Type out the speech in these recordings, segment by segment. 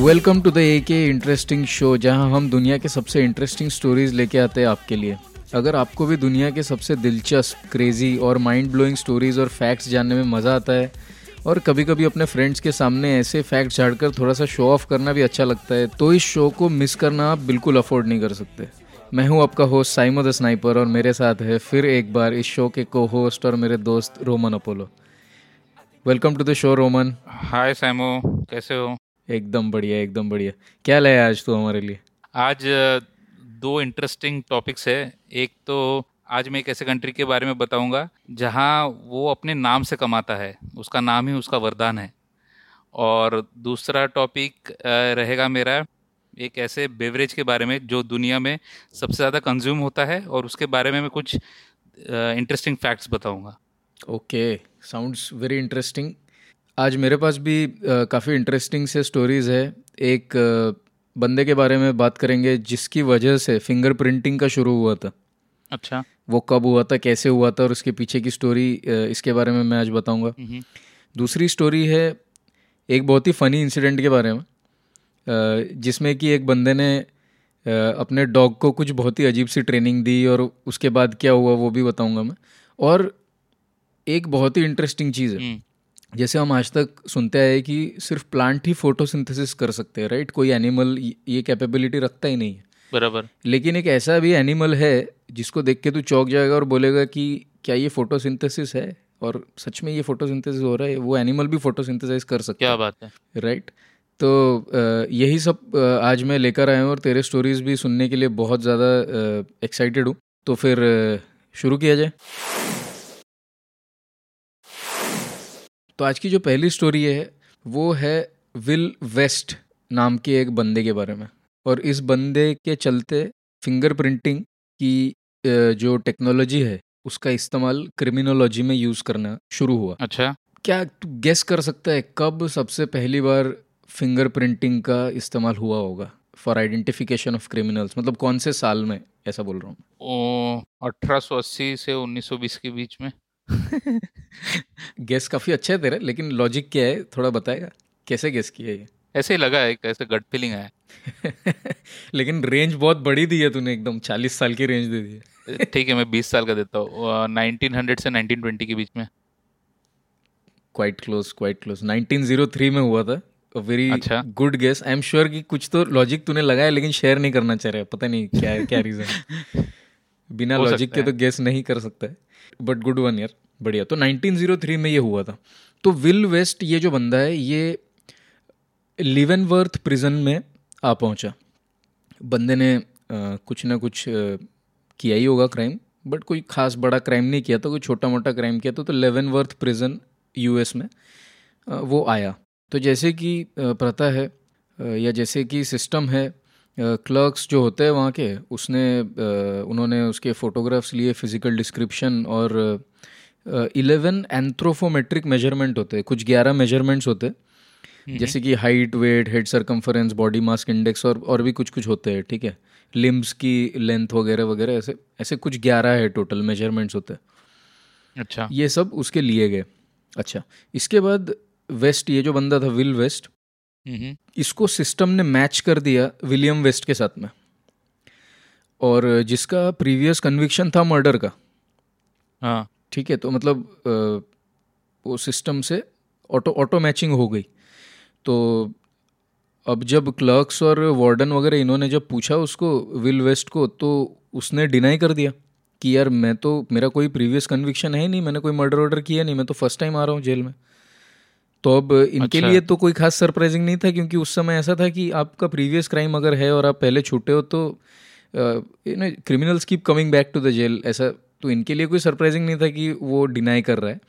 Welcome to the ए के interesting show जहाँ हम दुनिया के सबसे इंटरेस्टिंग स्टोरीज लेके आते हैं आपके लिए। अगर आपको भी दुनिया के सबसे दिलचस्प क्रेजी और माइंड ब्लोइंग स्टोरीज और फैक्ट्स जानने में मज़ा आता है, और कभी कभी अपने फ्रेंड्स के सामने ऐसे फैक्ट्स झाड़कर थोड़ा सा शो ऑफ़ करना भी अच्छा लगता है तो इस शो को मिस करना आप बिल्कुल अफोर्ड नहीं कर सकते। मैं हूँ आपका होस्ट साइमो द स्नाइपर और मेरे साथ है फिर एक बार इस शो के को होस्ट और मेरे दोस्त Roman Apollo. Welcome to the show Roman. Hi सैमो कैसे हो? एकदम बढ़िया एकदम बढ़िया। क्या लाया आज तू हमारे लिए? आज दो इंटरेस्टिंग टॉपिक्स है। एक तो आज मैं एक ऐसे कंट्री के बारे में बताऊँगा जहाँ वो अपने नाम से कमाता है। उसका नाम ही उसका वरदान है। और दूसरा टॉपिक रहेगा मेरा एक ऐसे बेवरेज के बारे में जो दुनिया में सबसे ज़्यादा कंज्यूम होता है। और उसके बारे में मैं कुछ इंटरेस्टिंग फैक्ट्स बताऊँगा। ओके साउंड्स वेरी इंटरेस्टिंग आज मेरे पास भी काफ़ी इंटरेस्टिंग से स्टोरीज है। एक बंदे के बारे में बात करेंगे जिसकी वजह से फिंगर प्रिंटिंग का शुरू हुआ था। अच्छा। वो कब हुआ था कैसे हुआ था और उसके पीछे की स्टोरी इसके बारे में मैं आज बताऊँगा। हम्म, दूसरी स्टोरी है एक बहुत ही फ़नी इंसिडेंट के बारे में जिसमें कि एक बंदे ने अपने डॉग को कुछ बहुत ही अजीब सी ट्रेनिंग दी और उसके बाद क्या हुआ वो भी बताऊँगा मैं। और एक बहुत ही इंटरेस्टिंग चीज़ है। हम्म, जैसे हम आज तक सुनते आए कि सिर्फ़ प्लांट ही फोटोसिंथेसिस कर सकते हैं राइट कोई एनिमल ये कैपेबिलिटी रखता ही नहीं है। बराबर। लेकिन एक ऐसा भी एनिमल है जिसको देख के तू चौक जाएगा और बोलेगा कि क्या ये फोटोसिंथेसिस है? और सच में ये फोटोसिंथेसिस हो रहा है? वो एनिमल भी फोटोसिंथेसाइज कर सकता क्या बात है। है राइट तो यही सब आज मैं लेकर आया हूँ और तेरे स्टोरीज भी सुनने के लिए बहुत ज़्यादा एक्साइटेड हूँ। तो फिर शुरू किया जाए। तो आज की जो पहली स्टोरी है वो है विल वेस्ट नाम के एक बंदे के बारे में। और इस बंदे के चलते फिंगर प्रिंटिंग की जो टेक्नोलॉजी है उसका इस्तेमाल क्रिमिनोलॉजी में यूज़ करना शुरू हुआ। अच्छा। क्या तू गेस कर सकता है कब सबसे पहली बार फिंगर प्रिंटिंग का इस्तेमाल हुआ होगा? फॉर आइडेंटिफिकेशन ऑफ़ क्रिमिनल्स मतलब कौन से साल में ऐसा बोल रहा हूँ। ओ 1880 से 1920 के बीच में। गेस काफ़ी अच्छा है तेरा लेकिन लॉजिक क्या है? थोड़ा बताएगा? कैसे गेस किया ये? ऐसे ही लगा है ऐसे गट फीलिंग आया। लेकिन रेंज बहुत बड़ी दी है तूने एकदम चालीस साल की रेंज दे दी है। ठीक है मैं 20 साल का देता हूँ। नाइनटीन हंड्रेड से 1920 के बीच में। क्वाइट क्लोज क्वाइट क्लोज 1903 में हुआ था। वेरी अच्छा। Good guess I am sure कि कुछ तो लॉजिक तूने लगाया लेकिन शेयर नहीं करना चाह रहा। पता नहीं क्या क्या रीज़न बिना लॉजिक के तो गेस नहीं कर सकता। है बट गुड वन ईयर बढ़िया। तो 1903 में ये हुआ था। तो विल वेस्ट ये जो बंदा है ये लिवेनवर्थ प्रिजन में आ पहुँचा। बंदे ने अ, कुछ ना कुछ अ, किया ही होगा क्राइम बट कोई खास बड़ा क्राइम नहीं किया था कोई छोटा मोटा क्राइम किया था तो लेवेनवर्थ प्रिजन यूएस में अ, वो आया। तो जैसे कि प्रथा है या जैसे कि सिस्टम है क्लर्क्स जो होते हैं वहाँ के उसने उन्होंने उसके फोटोग्राफ्स लिए फ़िज़िकल डिस्क्रिप्शन और इलेवन एंथ्रोफोमेट्रिक मेज़रमेंट होते हैं कुछ ग्यारह मेजरमेंट्स होते हैं। जैसे कि height weight head circumference body mass index और और भी कुछ कुछ होते हैं ठीक है? लिम्स की लेंथ वगैरह वगैरह ऐसे ऐसे कुछ ग्यारह है टोटल मेजरमेंट्स होते हैं। अच्छा। ये सब उसके लिए गए। अच्छा इसके बाद वेस्ट ये जो बंदा था विल वेस्ट हम्म, इसको सिस्टम ने मैच कर दिया विलियम वेस्ट के साथ में। और जिसका प्रीवियस कन्विक्शन था मर्डर का। हाँ। ठीक है तो मतलब वो सिस्टम से ऑटो ऑटो मैचिंग हो गई। तो अब जब क्लर्क्स और वार्डन वगैरह इन्होंने जब पूछा उसको विल वेस्ट को तो उसने डिनाई कर दिया कि यार मैं तो मेरा कोई प्रीवियस कन्विक्शन है ही नहीं मैंने कोई मर्डर ऑर्डर किया नहीं मैं तो फ़र्स्ट टाइम आ रहा हूँ जेल में। तो अब इनके अच्छा। लिए तो कोई खास सरप्राइजिंग नहीं था क्योंकि उस समय ऐसा था कि आपका प्रीवियस क्राइम अगर है और आप पहले छूटे हो तो you know criminals keep coming back to the jail ऐसा तो इनके लिए कोई सरप्राइजिंग नहीं था कि वो डिनाई कर रहा है।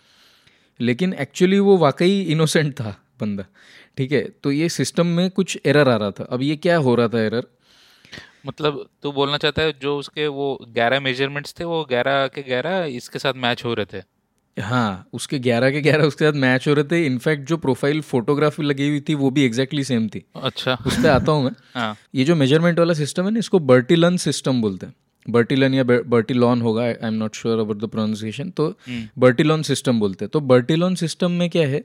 लेकिन एक्चुअली वो वाकई इनोसेंट था बंदा ठीक है? तो ये सिस्टम में कुछ एरर आ रहा था। अब ये क्या हो रहा था एरर मतलब तू बोलना चाहता है जो उसके वो ग्यारह मेजरमेंट्स थे वो ग्यारह के ग्यारह इसके साथ मैच हो रहे थे? हाँ उसके ग्यारह के ग्यारह उसके साथ मैच हो रहे थे। इनफैक्ट जो प्रोफ़ाइल फोटोग्राफी लगी हुई थी वो भी एग्जैक्टली सेम थी। अच्छा। उस पर आता हूँ मैं। हाँ। ये जो मेज़रमेंट वाला सिस्टम है ना इसको बर्टिलन सिस्टम बोलते हैं। बर्टिलन या बर्टिलॉन होगा I am not sure about the pronunciation तो बर्टिलॉन सिस्टम बोलते हैं। तो बर्टिलॉन सिस्टम में क्या है?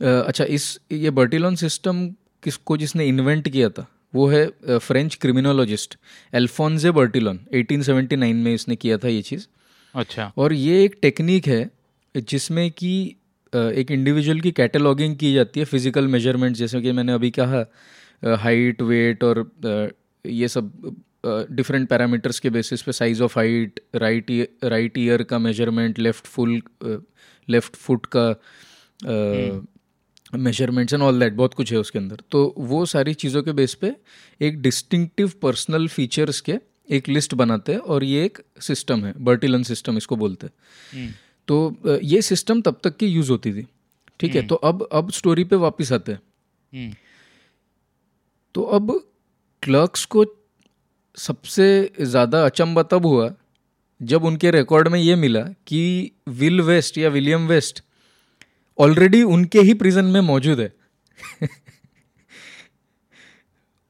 अच्छा इस ये बर्टिलॉन सिस्टम किसको जिसने इन्वेंट किया था वो है फ्रेंच क्रिमिनोलॉजिस्ट एल्फोंजे बर्टिलॉन 1879 में इसने किया था ये चीज़। अच्छा। और ये एक टेक्निक है जिसमें कि एक इंडिविजुअल की कैटलॉगिंग की जाती है फ़िज़िकल मेज़रमेंट जैसे कि मैंने अभी कहा हाइट वेट और ये सब डिफरेंट पैरामीटर्स के बेसिस पे size of height right right ear का measurement left full left foot का मेजरमेंट्स एंड ऑल दैट बहुत कुछ है उसके अंदर। तो वो सारी चीज़ों के बेस पे एक डिस्टिंक्टिव पर्सनल फीचर्स के एक लिस्ट बनाते हैं और ये एक सिस्टम है बर्टिलन सिस्टम इसको बोलते हैं। हम्म, तो ये सिस्टम तब तक की यूज़ होती थी। ठीक है तो अब अब स्टोरी पे वापस आते हैं। हम्म, तो अब क्लर्क्स को सबसे ज़्यादा अचंबा तब हुआ जब उनके रिकॉर्ड में ये मिला कि विल वेस्ट या विलियम वेस्ट ऑलरेडी उनके ही प्रिजन में मौजूद है।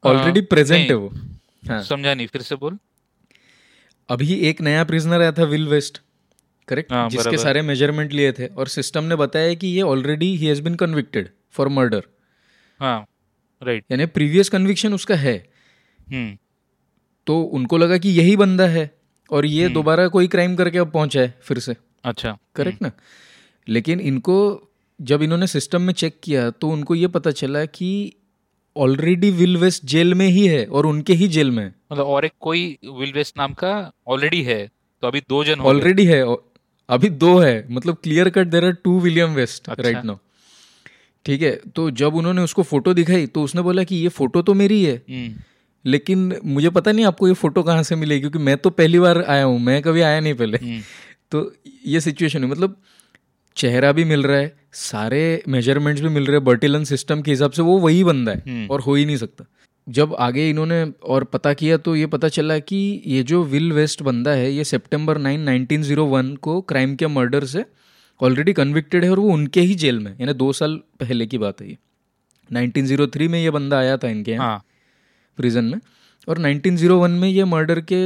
ऑलरेडी हाँ, प्रेजेंट है वो। हाँ। समझा नहीं फिर से बोल। अभी एक नया प्रिजनर आया था विल वेस्ट करेक्ट हाँ, जिसके सारे मेज़रमेंट लिए थे। और सिस्टम ने बताया कि ये already he has been convicted for murder हाँ राइट यानी प्रीवियस कन्विक्शन उसका है। हम्म। तो उनको लगा कि यही बंदा है और ये दोबारा कोई क्राइम करके अब पहुँचा है फिर से। अच्छा। करेक्ट ना? लेकिन इनको जब इन्होंने सिस्टम में चेक किया तो उनको ये पता चला कि ऑलरेडी विल वेस्ट जेल में ही है और उनके ही जेल में मतलब और एक कोई विल वेस्ट नाम का ऑलरेडी है तो अभी दो जन ऑलरेडी है अभी दो है मतलब clear cut there are two William West. Right now ठीक है तो जब उन्होंने उसको फ़ोटो दिखाई तो उसने बोला कि ये फ़ोटो तो मेरी है हम्म, लेकिन मुझे पता नहीं आपको ये फ़ोटो कहाँ से मिलेगी क्योंकि मैं तो पहली बार आया हूँ मैं कभी आया नहीं पहले। हम्म, तो ये सिचुएशन है मतलब चेहरा भी मिल रहा है सारे मेजरमेंट्स भी मिल रहे हैं बर्टिलन सिस्टम के हिसाब से वो वही बंदा है हम्म। और हो ही नहीं सकता। जब आगे इन्होंने और पता किया तो ये पता चला कि ये जो विल वेस्ट बंदा है ये सितंबर 9 1901 को क्राइम के मर्डर से ऑलरेडी कन्विक्टेड है और वो उनके ही जेल में यानी दो साल पहले की बात है ये। 1903 में ये बंदा आया था इनके यहाँ हाँ। प्रिजन में। और 1901 में ये मर्डर के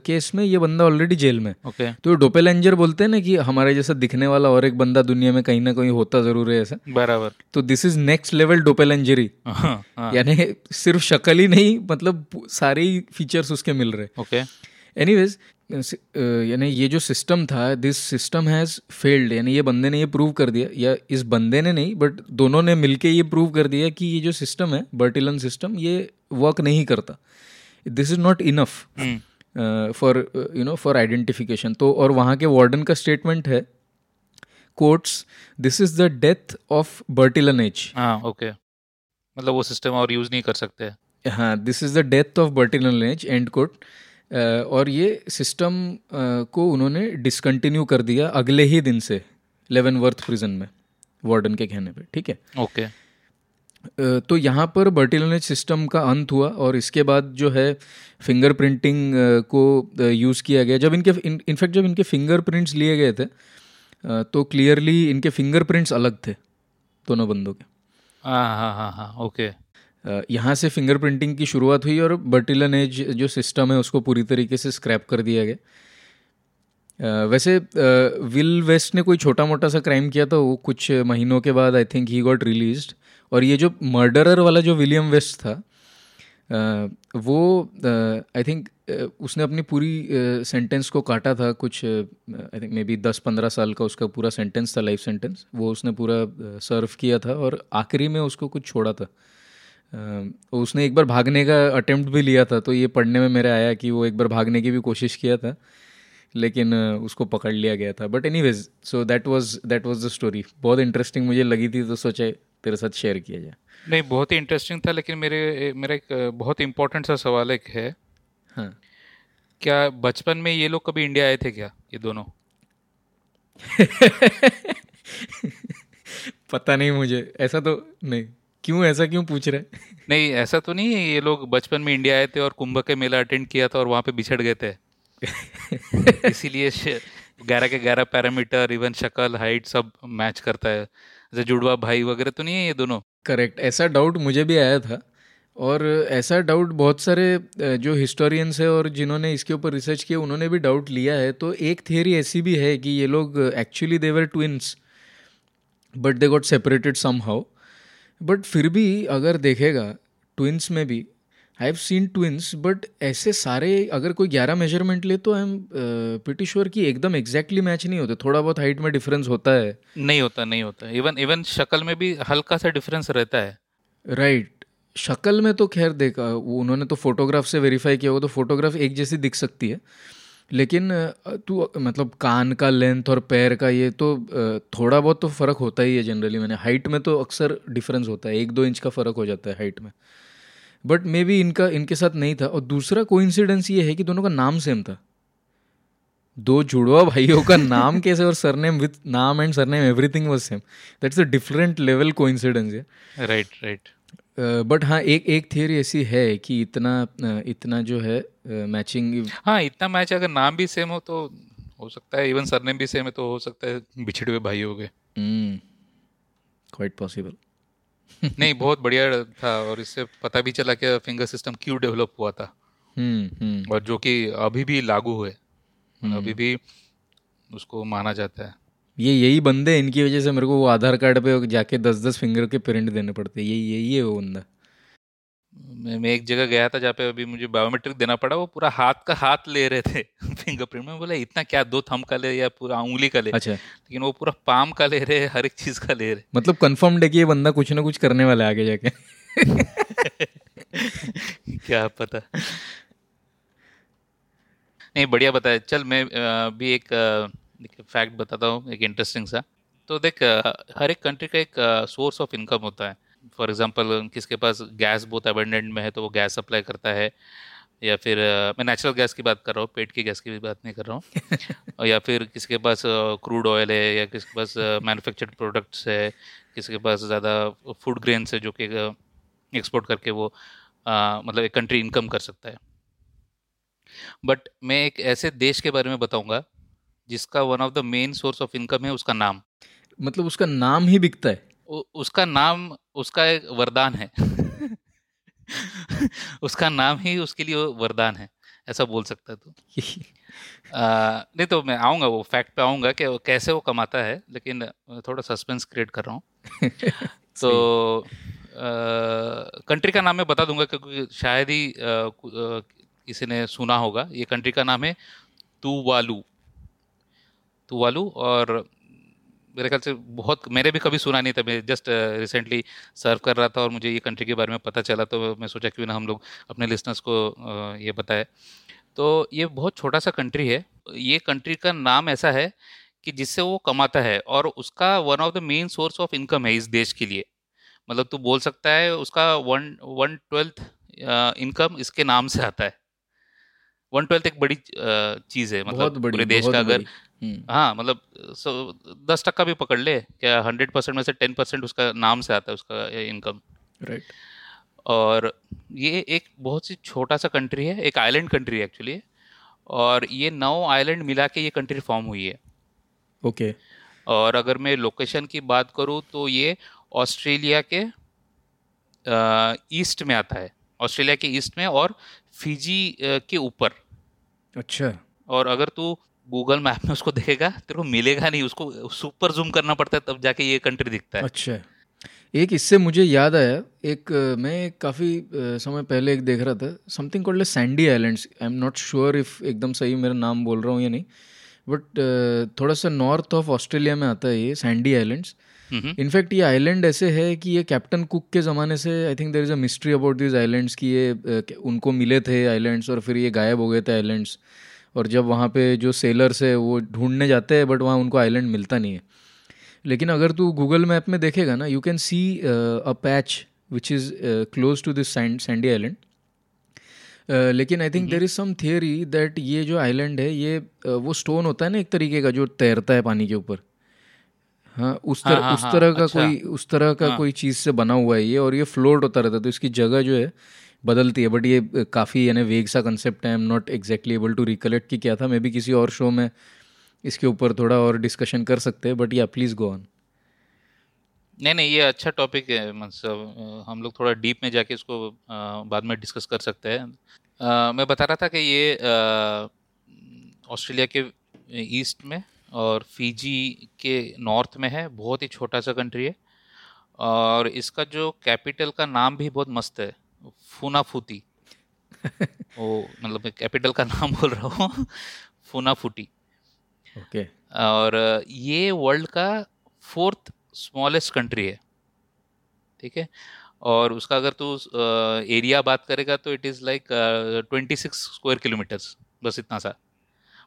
केस में ये बंदा ऑलरेडी जेल में। ओके तो डोपेलेंजर बोलते हैं ना कि हमारे जैसा दिखने वाला और एक बंदा दुनिया में कहीं ना कहीं होता ज़रूर है ऐसा। बराबर। तो this is next level doppelgangery. हाँ हाँ। यानी सिर्फ़ शक्ल ही नहीं मतलब सारे ही फीचर्स उसके मिल रहे। ओके एनीवेज यानी ये जो सिस्टम था दिस सिस्टम हैज़ फेल्ड यानी ये बंदे ने ये प्रूव कर दिया या इस बंदे ने नहीं बट दोनों ने मिलके ये प्रूव कर दिया कि ये जो सिस्टम है बर्टिलन सिस्टम ये वर्क नहीं करता। This is not enough for you know for identification तो और वहाँ के वार्डन का स्टेटमेंट है quotes this is the death of Bertillon age हाँ ओके मतलब वो सिस्टम और यूज़ नहीं कर सकते हाँ। This is the death of Bertillon age and quote और ये सिस्टम को उन्होंने डिसकंटिन्यू कर दिया अगले ही दिन से लेवन वर्थ प्रिजन में वार्डन के कहने पे ठीक है? ओके अ, तो यहाँ पर बर्टिलोनेज सिस्टम का अंत हुआ और इसके बाद जो है फिंगर प्रिंटिंग को यूज़ किया गया। जब इनके इनफैक्ट जब इनके फिंगरप्रिंट्स लिए गए थे तो क्लियरली इनके फिंगरप्रिंट्स अलग थे दोनों बंदों के। हाँ हाँ हाँ हाँ ओके यहाँ से फिंगरप्रिंटिंग की शुरुआत हुई और बर्टिलन एज जो सिस्टम है उसको पूरी तरीके से स्क्रैप कर दिया गया। वैसे विल वेस्ट ने कोई छोटा मोटा सा क्राइम किया था वो कुछ महीनों के बाद I think he got released और ये जो मर्डरर वाला जो विलियम वेस्ट था अ, वो आई थिंक उसने अपनी पूरी सेंटेंस को काटा था कुछ आई थिंक मे बी दस पंद्रह साल का उसका पूरा सेंटेंस था लाइफ सेंटेंस वो उसने पूरा सर्व किया था और आखिरी में उसको कुछ छोड़ा था। उसने एक बार भागने का अटेम्प्ट भी लिया था तो ये पढ़ने में मेरे आया कि वो एक बार भागने की भी कोशिश किया था लेकिन उसको पकड़ लिया गया था। But anyways so that was that was the story बहुत इंटरेस्टिंग मुझे लगी थी तो सोचा तेरे साथ शेयर किया जाए। नहीं बहुत ही इंटरेस्टिंग था लेकिन मेरे मेरा एक बहुत इंपॉर्टेंट सा सवाल एक है। हाँ। क्या बचपन में ये लोग कभी इंडिया आए थे क्या ये दोनों? पता नहीं मुझे ऐसा तो नहीं। क्यों ऐसा क्यों पूछ रहे नहीं ऐसा तो नहीं है ये लोग बचपन में इंडिया आए थे और कुंभ के मेला अटेंड किया था और वहाँ पे बिछड़ गए थे। इसीलिए ग्यारह के ग्यारह पैरामीटर इवन शक्ल हाइट सब मैच करता है। जैसे जुड़वा भाई वगैरह तो नहीं है ये दोनों? करेक्ट ऐसा डाउट मुझे भी आया था और ऐसा डाउट बहुत सारे जो हिस्टोरियंस है और जिन्होंने इसके ऊपर रिसर्च किया, उन्होंने भी डाउट लिया है। तो एक थियरी ऐसी भी है कि ये लोग actually they were twins but they got separated somehow but फिर भी अगर देखेगा ट्विंस में भी I have seen twins but ऐसे सारे अगर कोई ग्यारह मेज़रमेंट ले तो आई एम प्रिटी श्योर कि एकदम एग्जैक्टली मैच नहीं होते। थोड़ा बहुत हाइट में डिफरेंस होता है। नहीं होता नहीं होता। इवन इवन शक्ल में भी हल्का सा डिफरेंस रहता है। Right right. शक्ल में तो खैर देखा वो उन्होंने तो फोटोग्राफ से वेरीफाई किया होगा तो फोटोग्राफ एक जैसी दिख सकती है। लेकिन तू मतलब कान का लेंथ और पैर का ये तो थोड़ा बहुत तो फ़र्क होता ही है जनरली मैंने हाइट में तो अक्सर डिफरेंस होता है। एक दो इंच का फ़र्क हो जाता है हाइट में। बट मे बी इनका इनके साथ नहीं था। और दूसरा कोइंसिडेंस ये है कि दोनों का नाम सेम था। दो जुड़वा भाइयों का नाम कैसे और सरनेम विथ नाम and surname everything was same that's a different level coincidence है राइट राइट बट हाँ एक एक थियरी ऐसी है कि इतना इतना जो है मैचिंग हाँ इतना मैच अगर नाम भी सेम हो तो हो सकता है इवन सरनेम भी सेम है तो हो सकता है बिछड़े हुए भाई हो गए। क्वाइट पॉसिबल नहीं बहुत बढ़िया था और इससे पता भी चला कि फिंगर सिस्टम क्यों डेवलप हुआ था हम्म, हम्म। और जो कि अभी भी लागू है हम्म। अभी भी उसको माना जाता है ये यही बंदे इनकी वजह से मेरे को वो आधार कार्ड पे जाके दस दस फिंगर के प्रिंट देने पड़ते हैं यही यही है वो बंदा मैं मैं एक जगह गया था जहाँ पे अभी मुझे बायोमेट्रिक देना पड़ा वो पूरा हाथ का हाथ ले रहे थे फिंगरप्रिंट में। बोला इतना क्या दो थम का ले या पूरा उंगली का ले? अच्छा। लेकिन वो पूरा पाम का ले रहे हर एक चीज़ का ले रहे। मतलब कंफर्म है कि ये बंदा कुछ ना कुछ करने वाला है आगे जाके। क्या पता। नहीं बढ़िया बताया। चल मैं भी एक फैक्ट बताता हूँ एक इंटरेस्टिंग सा। तो देख हर एक कंट्री का एक सोर्स ऑफ़ इनकम होता है। फॉर एग्जांपल किसके पास गैस बहुत अबेंडेंट में है तो वो गैस सप्लाई करता है या फिर मैं नेचुरल गैस की बात कर रहा हूँ पेट की गैस की भी बात नहीं कर रहा हूँ या फिर किसके पास क्रूड ऑयल है या किसके पास मैन्युफैक्चर्ड प्रोडक्ट्स है किसके पास ज़्यादा फ़ूड ग्रेन्स है जो कि एक्सपोर्ट करके वो आ, मतलब एक कंट्री इनकम कर सकता है। बट मैं एक ऐसे देश के बारे में बताऊँगा जिसका one of the main source of income है उसका नाम। मतलब उसका नाम ही बिकता है। उ, उसका नाम उसका एक वरदान है। उसका नाम ही उसके लिए वरदान है ऐसा बोल सकता है तो। नहीं तो मैं आऊँगा वो फैक्ट पे आऊँगा कि कैसे वो कमाता है लेकिन थोड़ा सस्पेंस क्रिएट कर रहा हूँ। तो कंट्री का नाम मैं बता दूँगा क्योंकि शायद ही किसी ने सुना होगा। ये कंट्री का नाम है तुवालू। तुवालू और मेरे ख्याल से बहुत मैंने भी कभी सुना नहीं था। मैं जस्ट रिसेंटली सर्व कर रहा था और मुझे ये कंट्री के बारे में पता चला तो मैं सोचा क्यों ना हम लोग अपने लिसनर्स को uh, ये बताए। तो ये बहुत छोटा सा कंट्री है। ये कंट्री का नाम ऐसा है कि जिससे वो कमाता है और उसका one of the main source of income है इस देश के लिए। मतलब तू बोल सकता है उसका वन वन ट्वेल्थ इनकम इसके नाम से आता है। वन ट्वेल्थ एक बड़ी चीज़ है मतलब पूरे देश का अगर। हाँ मतलब सो दस टक्का भी पकड़ ले क्या हंड्रेड परसेंट में से टेन परसेंट उसका नाम से आता है उसका इनकम। राइट और ये एक बहुत सी छोटा सा कंट्री है एक आइलैंड कंट्री है एक्चुअली और ये नौ आइलैंड मिला के ये कंट्री फॉर्म हुई है। Okay okay. और अगर मैं लोकेशन की बात करूँ तो ये ऑस्ट्रेलिया के ईस्ट में आता है। ऑस्ट्रेलिया के ईस्ट में और फिजी के ऊपर। अच्छा। और अगर तू गूगल मैप में उसको देखेगा तेरे को मिलेगा नहीं उसको सुपर जूम करना पड़ता है तब जाके ये कंट्री दिखता है। अच्छा। एक इससे मुझे याद आया एक मैं काफ़ी समय पहले एक देख रहा था something called Sandy islands I am not sure if एकदम सही मेरा नाम बोल रहा हूँ या नहीं बट थोड़ा सा नॉर्थ ऑफ़ ऑस्ट्रेलिया में आता है ये सैंडी आइलैंड्स इनफैक्ट ये आइलैंड ऐसे है कि ये कैप्टन कुक के ज़माने से I think there is a mystery about this islands कि ये उनको मिले थे आइलैंड्स और फिर ये गायब हो गए थे आइलैंड्स और जब वहाँ पे जो सेलर्स है वो ढूँढने जाते हैं बट वहाँ उनको आइलैंड मिलता नहीं है। लेकिन अगर तू गूगल मैप में देखेगा ना you can see a patch which is close to this Sandy island लेकिन I think there is some theory that ये जो आइलैंड है ये uh, वो स्टोन होता है ना एक तरीके का जो तैरता है पानी के ऊपर। हाँ उस तरह हाँ, हाँ, उस हाँ, तरह का अच्छा, कोई उस तरह का हाँ, कोई चीज़ से बना हुआ है ये और ये फ्लोट होता रहता है तो इसकी जगह जो है बदलती है बट ये काफ़ी यानी वेग सा कंसेप्ट है। I am not exactly able to recollect कि क्या था। मे भी किसी और शो में इसके ऊपर थोड़ा और डिस्कशन कर सकते हैं बट या प्लीज़ गो ऑन नहीं नहीं, ये अच्छा टॉपिक है मतलब हम लोग थोड़ा डीप में जाके इसको बाद में डिस्कस कर सकते हैं। मैं बता रहा था कि ये ऑस्ट्रेलिया के ईस्ट में और फीजी के नॉर्थ में है। बहुत ही छोटा सा कंट्री है। और इसका जो कैपिटल का नाम भी बहुत मस्त है। फूनाफूती। वो मतलब मैं कैपिटल का नाम बोल रहा हूँ। फूनाफूटी। ओके। okay. और ये वर्ल्ड का फोर्थ स्मॉलेस्ट कंट्री है। ठीक है? और उसका अगर तू एरिया बात करेगा तो it is like twenty six square kilometres बस इतना सा।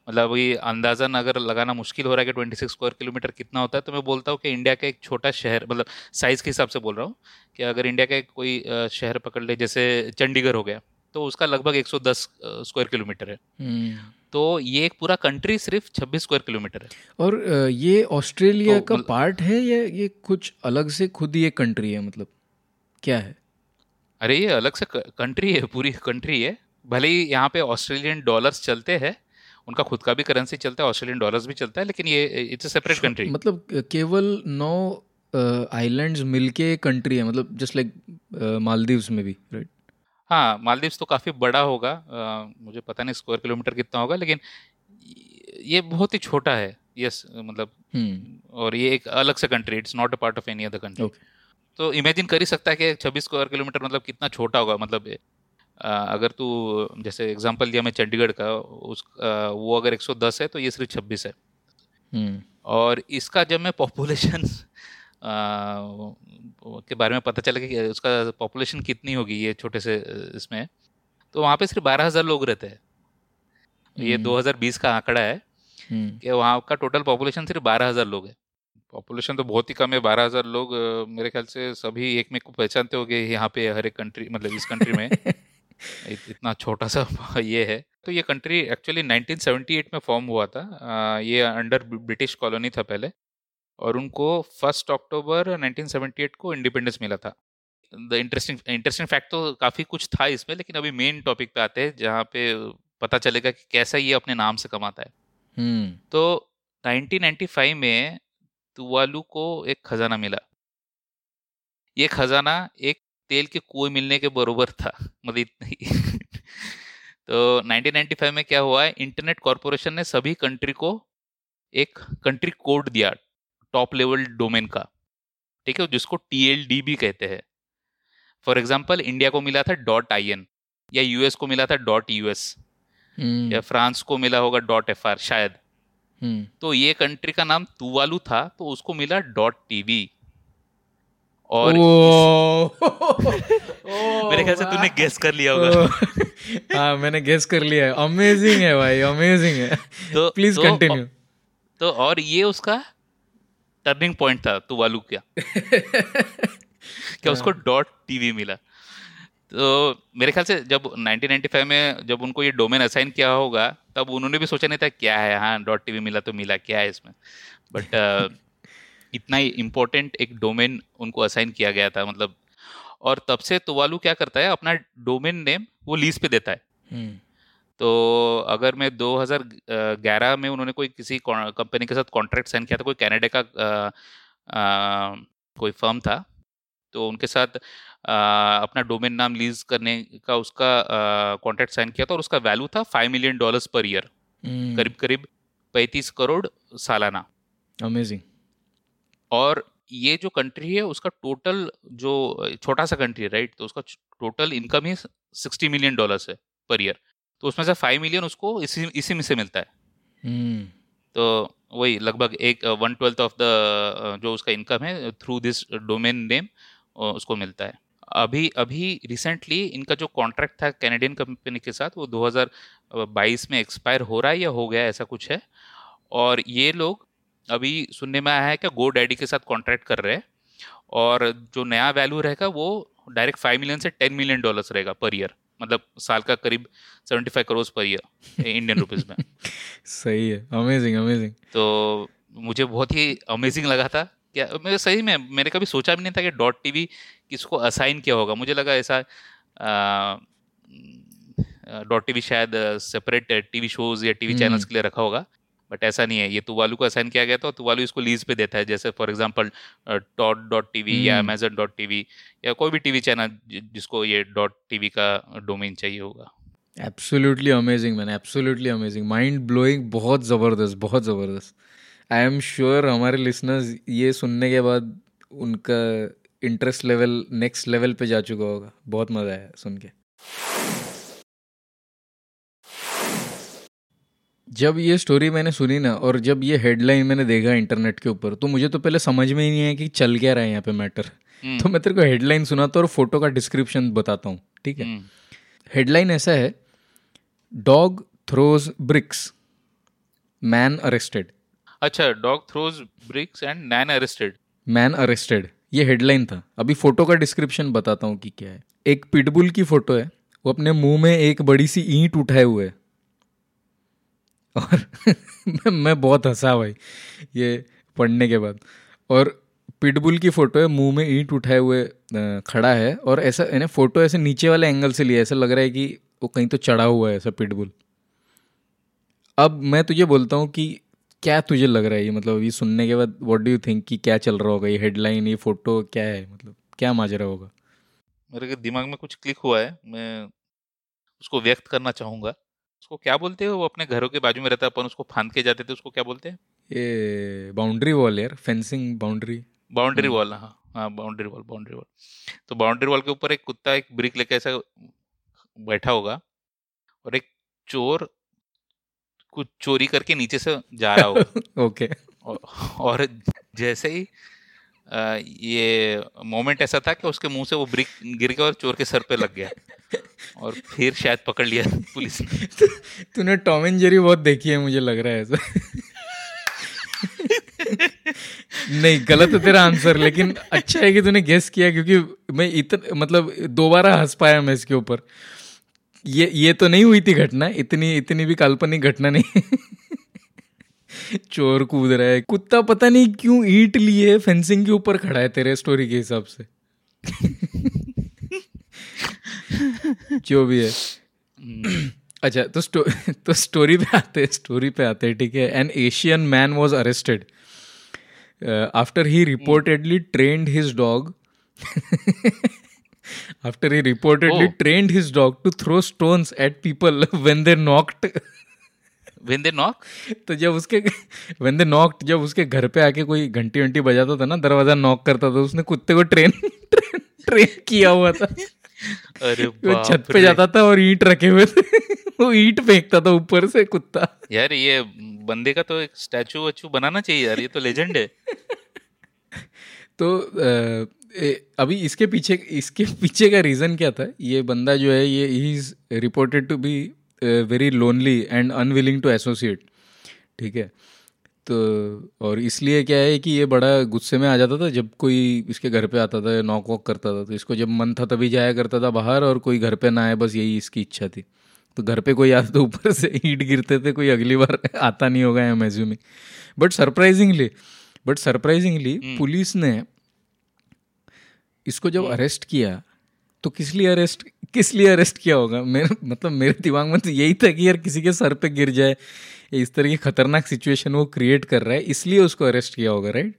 मतलब अभी अंदाजन अगर लगाना मुश्किल हो रहा है कि ट्वेंटी सिक्स स्क्वायर किलोमीटर कितना होता है तो मैं बोलता हूँ कि इंडिया का एक छोटा शहर मतलब साइज़ के हिसाब से बोल रहा हूँ कि अगर इंडिया का कोई शहर पकड़ ले जैसे चंडीगढ़ हो गया तो उसका लगभग 110 स्क्वायर किलोमीटर है। हम्म। तो ये एक पूरा कंट्री सिर्फ़ 26 स्क्वायर किलोमीटर है। और ये ऑस्ट्रेलिया तो, का पार्ट है या ये कुछ अलग से खुद ही एक कंट्री है मतलब क्या है? अरे ये अलग से कंट्री है पूरी कंट्री है। भले ही यहाँ पे ऑस्ट्रेलियन डॉलर्स चलते हैं उनका खुद का भी करेंसी चलता है ऑस्ट्रेलियन डॉलर्स भी चलता है लेकिन ये इट्स अ सेपरेट कंट्री मतलब केवल नौ आइलैंड्स मिलके कंट्री है मतलब जस्ट लाइक मालदीव्स में भी राइट हाँ मालदीव्स तो काफ़ी बड़ा होगा आ, मुझे पता नहीं स्क्वायर किलोमीटर कितना होगा लेकिन ये बहुत ही छोटा है यस मतलब हम्म। और ये एक अलग से country it's not a part of any other country तो इमेजिन कर ही सकता है कि छब्बीस स्क्वायर किलोमीटर मतलब कितना छोटा होगा मतलब अगर तू जैसे एग्जांपल दिया मैं चंडीगढ़ का उस वो अगर 110 है तो ये सिर्फ़ 26 है हम्म। और इसका जब मैं पॉपुलेशन के बारे में पता चला कि उसका पॉपुलेशन कितनी होगी ये छोटे से इसमें तो वहाँ पे सिर्फ़ बारह हज़ार लोग रहते हैं ये 2020 हम्म। का आंकड़ा है हम्म। कि वहाँ का टोटल पॉपुलेशन सिर्फ़ बारह हज़ार लोग है पॉपुलेशन तो बहुत ही कम है बारह हज़ार लोग मेरे ख्याल से सभी एक में को पहचानते हो गए यहाँ पे हर एक कंट्री मतलब इस कंट्री में इतना छोटा सा ये है। तो ये कंट्री एक्चुअली 1978 में फॉर्म हुआ था। ये अंडर ब्रिटिश कॉलोनी था पहले। और उनको फ़र्स्ट अक्टूबर 1978 को इंडिपेंडेंस मिला था। द इंटरेस्टिंग इंटरेस्टिंग फैक्ट तो काफ़ी कुछ था इसमें लेकिन अभी मेन टॉपिक पे आते हैं जहाँ पे पता चलेगा कि कैसा ये अपने नाम से कमाता है। hmm. तो 1995 में तुवालू को एक खजाना मिला। ये खजाना एक तेल के कुएँ मिलने के बरोबर था मतलब इतनी तो 1995 में क्या हुआ है इंटरनेट कॉरपोरेशन ने सभी कंट्री को एक कंट्री कोड दिया टॉप लेवल डोमेन का। ठीक है जिसको टीएलडी भी कहते हैं। फॉर एग्ज़ाम्पल इंडिया को मिला था डॉट आई एन या यूएस को मिला था डॉट यूएस hmm. या फ्रांस को मिला होगा डॉट एफ़ आर शायद। hmm. तो ये कंट्री का नाम तुवालू था तो उसको मिला डॉट टीवी और ओ, मेरे ख्याल से तूने गेस कर लिया होगा। हाँ मैंने गेस कर लिया है। अमेजिंग है भाई अमेजिंग है। तो प्लीज़ कंटिन्यू तो, तो और ये उसका टर्निंग पॉइंट था तुवालू क्या क्या उसको डॉट टीवी मिला। तो मेरे ख्याल से जब 1995 में जब उनको ये डोमेन असाइन किया होगा तब उन्होंने भी सोचा नहीं था क्या है हाँ डॉट टीवी मिला तो मिला क्या है इसमें? बट uh, इतना ही इम्पोर्टेंट एक डोमेन उनको असाइन किया गया था मतलब। और तब से तुवालू क्या करता है अपना डोमेन नेम वो लीज पे देता है। हम्म। तो अगर मैं 2011 में उन्होंने कोई किसी कंपनी के साथ कॉन्ट्रैक्ट साइन किया था कोई कनाडा का आ, आ, कोई फर्म था तो उनके साथ आ, अपना डोमेन नाम लीज करने का उसका कॉन्ट्रैक्ट साइन किया था और उसका वैल्यू था five million dollars per year करीब करीब पैंतीस करोड़ सालाना। अमेजिंग और ये जो कंट्री है उसका टोटल जो छोटा सा कंट्री है राइट तो उसका टोटल इनकम ही सिक्सटी मिलियन डॉलर्स है पर ईयर तो उसमें से फाइव मिलियन उसको इसी इसी में से मिलता है। hmm. तो वही लगभग एक वन ट्वेल्थ ऑफ़ द जो उसका इनकम है थ्रू दिस डोमेन नेम उसको मिलता है। अभी अभी रिसेंटली इनका जो कॉन्ट्रैक्ट था कैनेडियन कंपनी के साथ वो 2022 में एक्सपायर हो रहा है या हो गया ऐसा कुछ है। और ये लोग अभी सुनने में आया है कि गो डैडी के साथ कॉन्ट्रैक्ट कर रहे हैं और जो नया वैल्यू रहेगा वो डायरेक्ट फाइव मिलियन से टेन मिलियन डॉलर्स रहेगा पर ईयर मतलब साल का करीब seventy five crore per year Indian rupees में। सही है। अमेजिंग अमेजिंग तो मुझे बहुत ही अमेजिंग लगा था क्या मैं सही में मैंने कभी सोचा भी नहीं था कि डॉट टीवी किसको असाइन किया होगा। मुझे लगा ऐसा डॉट टीवी शायद सेपरेट टीवी शोज़ या टीवी चैनल्स हम्म। के लिए रखा होगा। बट ऐसा नहीं है ये तुवालू को असाइन किया गया था और तुवालू इसको लीज पे देता है जैसे for example dot dot TV या अमेजन डॉट टीवी या कोई भी टीवी चैनल जिसको ये डॉट टीवी का डोमेन चाहिए होगा। Absolutely amazing man absolutely amazing mind blowing बहुत ज़बरदस्त बहुत ज़बरदस्त। आई एम श्योर हमारे लिसनर्स ये सुनने के बाद उनका इंटरेस्ट लेवल नेक्स्ट लेवल पे जा चुका होगा। बहुत मज़ा आया सुन के। जब ये स्टोरी मैंने सुनी ना और जब ये हेडलाइन मैंने देखा इंटरनेट के ऊपर तो मुझे तो पहले समझ में ही नहीं आया कि चल क्या रहा है यहाँ पे मैटर हम्म, तो मैं तेरे को हेडलाइन सुनाता हूँ और फ़ोटो का डिस्क्रिप्शन बताता हूँ ठीक है? हम्म, हेडलाइन ऐसा है dog throws bricks man arrested अच्छा dog throws bricks and man arrested man arrested ये हेडलाइन था। अभी फ़ोटो का डिस्क्रिप्शन बताता हूँ कि क्या है। एक पिटबुल की फ़ोटो है वो अपने मुँह में एक बड़ी सी ईंट उठाए हुए है। और मैं- बहुत हंसा भाई, ये पढ़ने के बाद। और पिटबुल की फ़ोटो है, मुँह में ईंट उठाए हुए खड़ा है और ऐसा यानी फ़ोटो ऐसे नीचे वाले एंगल से लिया ऐसा लग रहा है कि वो कहीं तो चढ़ा हुआ है ऐसा पिटबुल। अब मैं तुझे बोलता हूँ कि क्या तुझे लग रहा है ये मतलब ये सुनने के बाद व्हाट डू यू थिंक कि क्या चल रहा होगा, ये हेडलाइन ये फ़ोटो क्या है मतलब क्या माजरा होगा? मेरे दिमाग में कुछ क्लिक हुआ है, मैं उसको व्यक्त करना चाहूँगा। उसको क्या बोलते हैं? वो अपने घरों के बाजू में रहता है अपन उसको फांद के जाते थे उसको क्या बोलते हैं? ये बाउंड्री वॉल यार फेंसिंग बाउंड्री बाउंड्री वॉल हाँ हाँ बाउंड्री वॉल बाउंड्री वॉल तो बाउंड्री वॉल के ऊपर एक कुत्ता एक ब्रिक लेके ऐसा बैठा होगा और एक चोर कुछ चोरी करके नीचे से जा रहा होगा। ओके और, और जैसे ही ये मोमेंट ऐसा था कि उसके मुँह से वो ब्रिक गिर गया और चोर के सर पे लग गया। और फिर शायद पकड़ लिया पुलिस ने। तूने टॉम एंड जेरी बहुत देखी है मुझे लग रहा है ऐसा। नहीं गलत है तेरा आंसर लेकिन अच्छा है कि तूने गेस किया क्योंकि मैं इतना मतलब दोबारा हंस पाया मैं इसके ऊपर। ये ये तो नहीं हुई थी घटना इतनी इतनी भी काल्पनिक घटना नहीं। चोर कूद रहा है। कुत्ता पता नहीं क्यों ईट लिए फेंसिंग के ऊपर खड़ा है तेरे स्टोरी के हिसाब से। जो भी है। अच्छा तो स्टो, तो स्टोरी पे आते हैं स्टोरी पे आते हैं? ठीक है an Asian man was arrested after he reportedly trained his dog after he reportedly. Trained his dog to throw stones at people when they knocked knock? तो जब उसके व्हेन दे नॉक्ड जब उसके घर पे आके कोई घंटी घंटी बजाता था ना दरवाज़ा नॉक करता था उसने कुत्ते को ट्रेन ट्रेन, ट्रेन किया हुआ था। अरे वो छत पे जाता था और ईंट रखे हुए थे। वो ईंट फेंकता था ऊपर से कुत्ता। यार ये बंदे का तो एक स्टैचू वैचू बनाना चाहिए यार ये तो लेजेंड है। तो अभी इसके पीछे इसके पीछे का रीज़न क्या था? ये बंदा जो है ये he is reported to be very lonely and unwilling to associate ठीक है? तो और इसलिए क्या है कि ये बड़ा गुस्से में आ जाता था जब कोई इसके घर पे आता था नॉक वॉक करता था तो इसको जब मन था तभी जाया करता था बाहर और कोई घर पे ना आए बस यही इसकी इच्छा थी। तो घर पे कोई आता तो ऊपर से ईट गिरते थे कोई अगली बार आता नहीं होगा am assuming but surprisingly but surprisingly police ने इसको जब अरेस्ट किया तो किस लिए अरेस्ट किस लिए अरेस्ट किया होगा? मेरे मतलब मेरे दिमाग में तो यही था कि यार किसी के सर पे गिर जाए। इस तरह की खतरनाक सिचुएशन वो क्रिएट कर रहा है इसलिए उसको अरेस्ट किया होगा राइट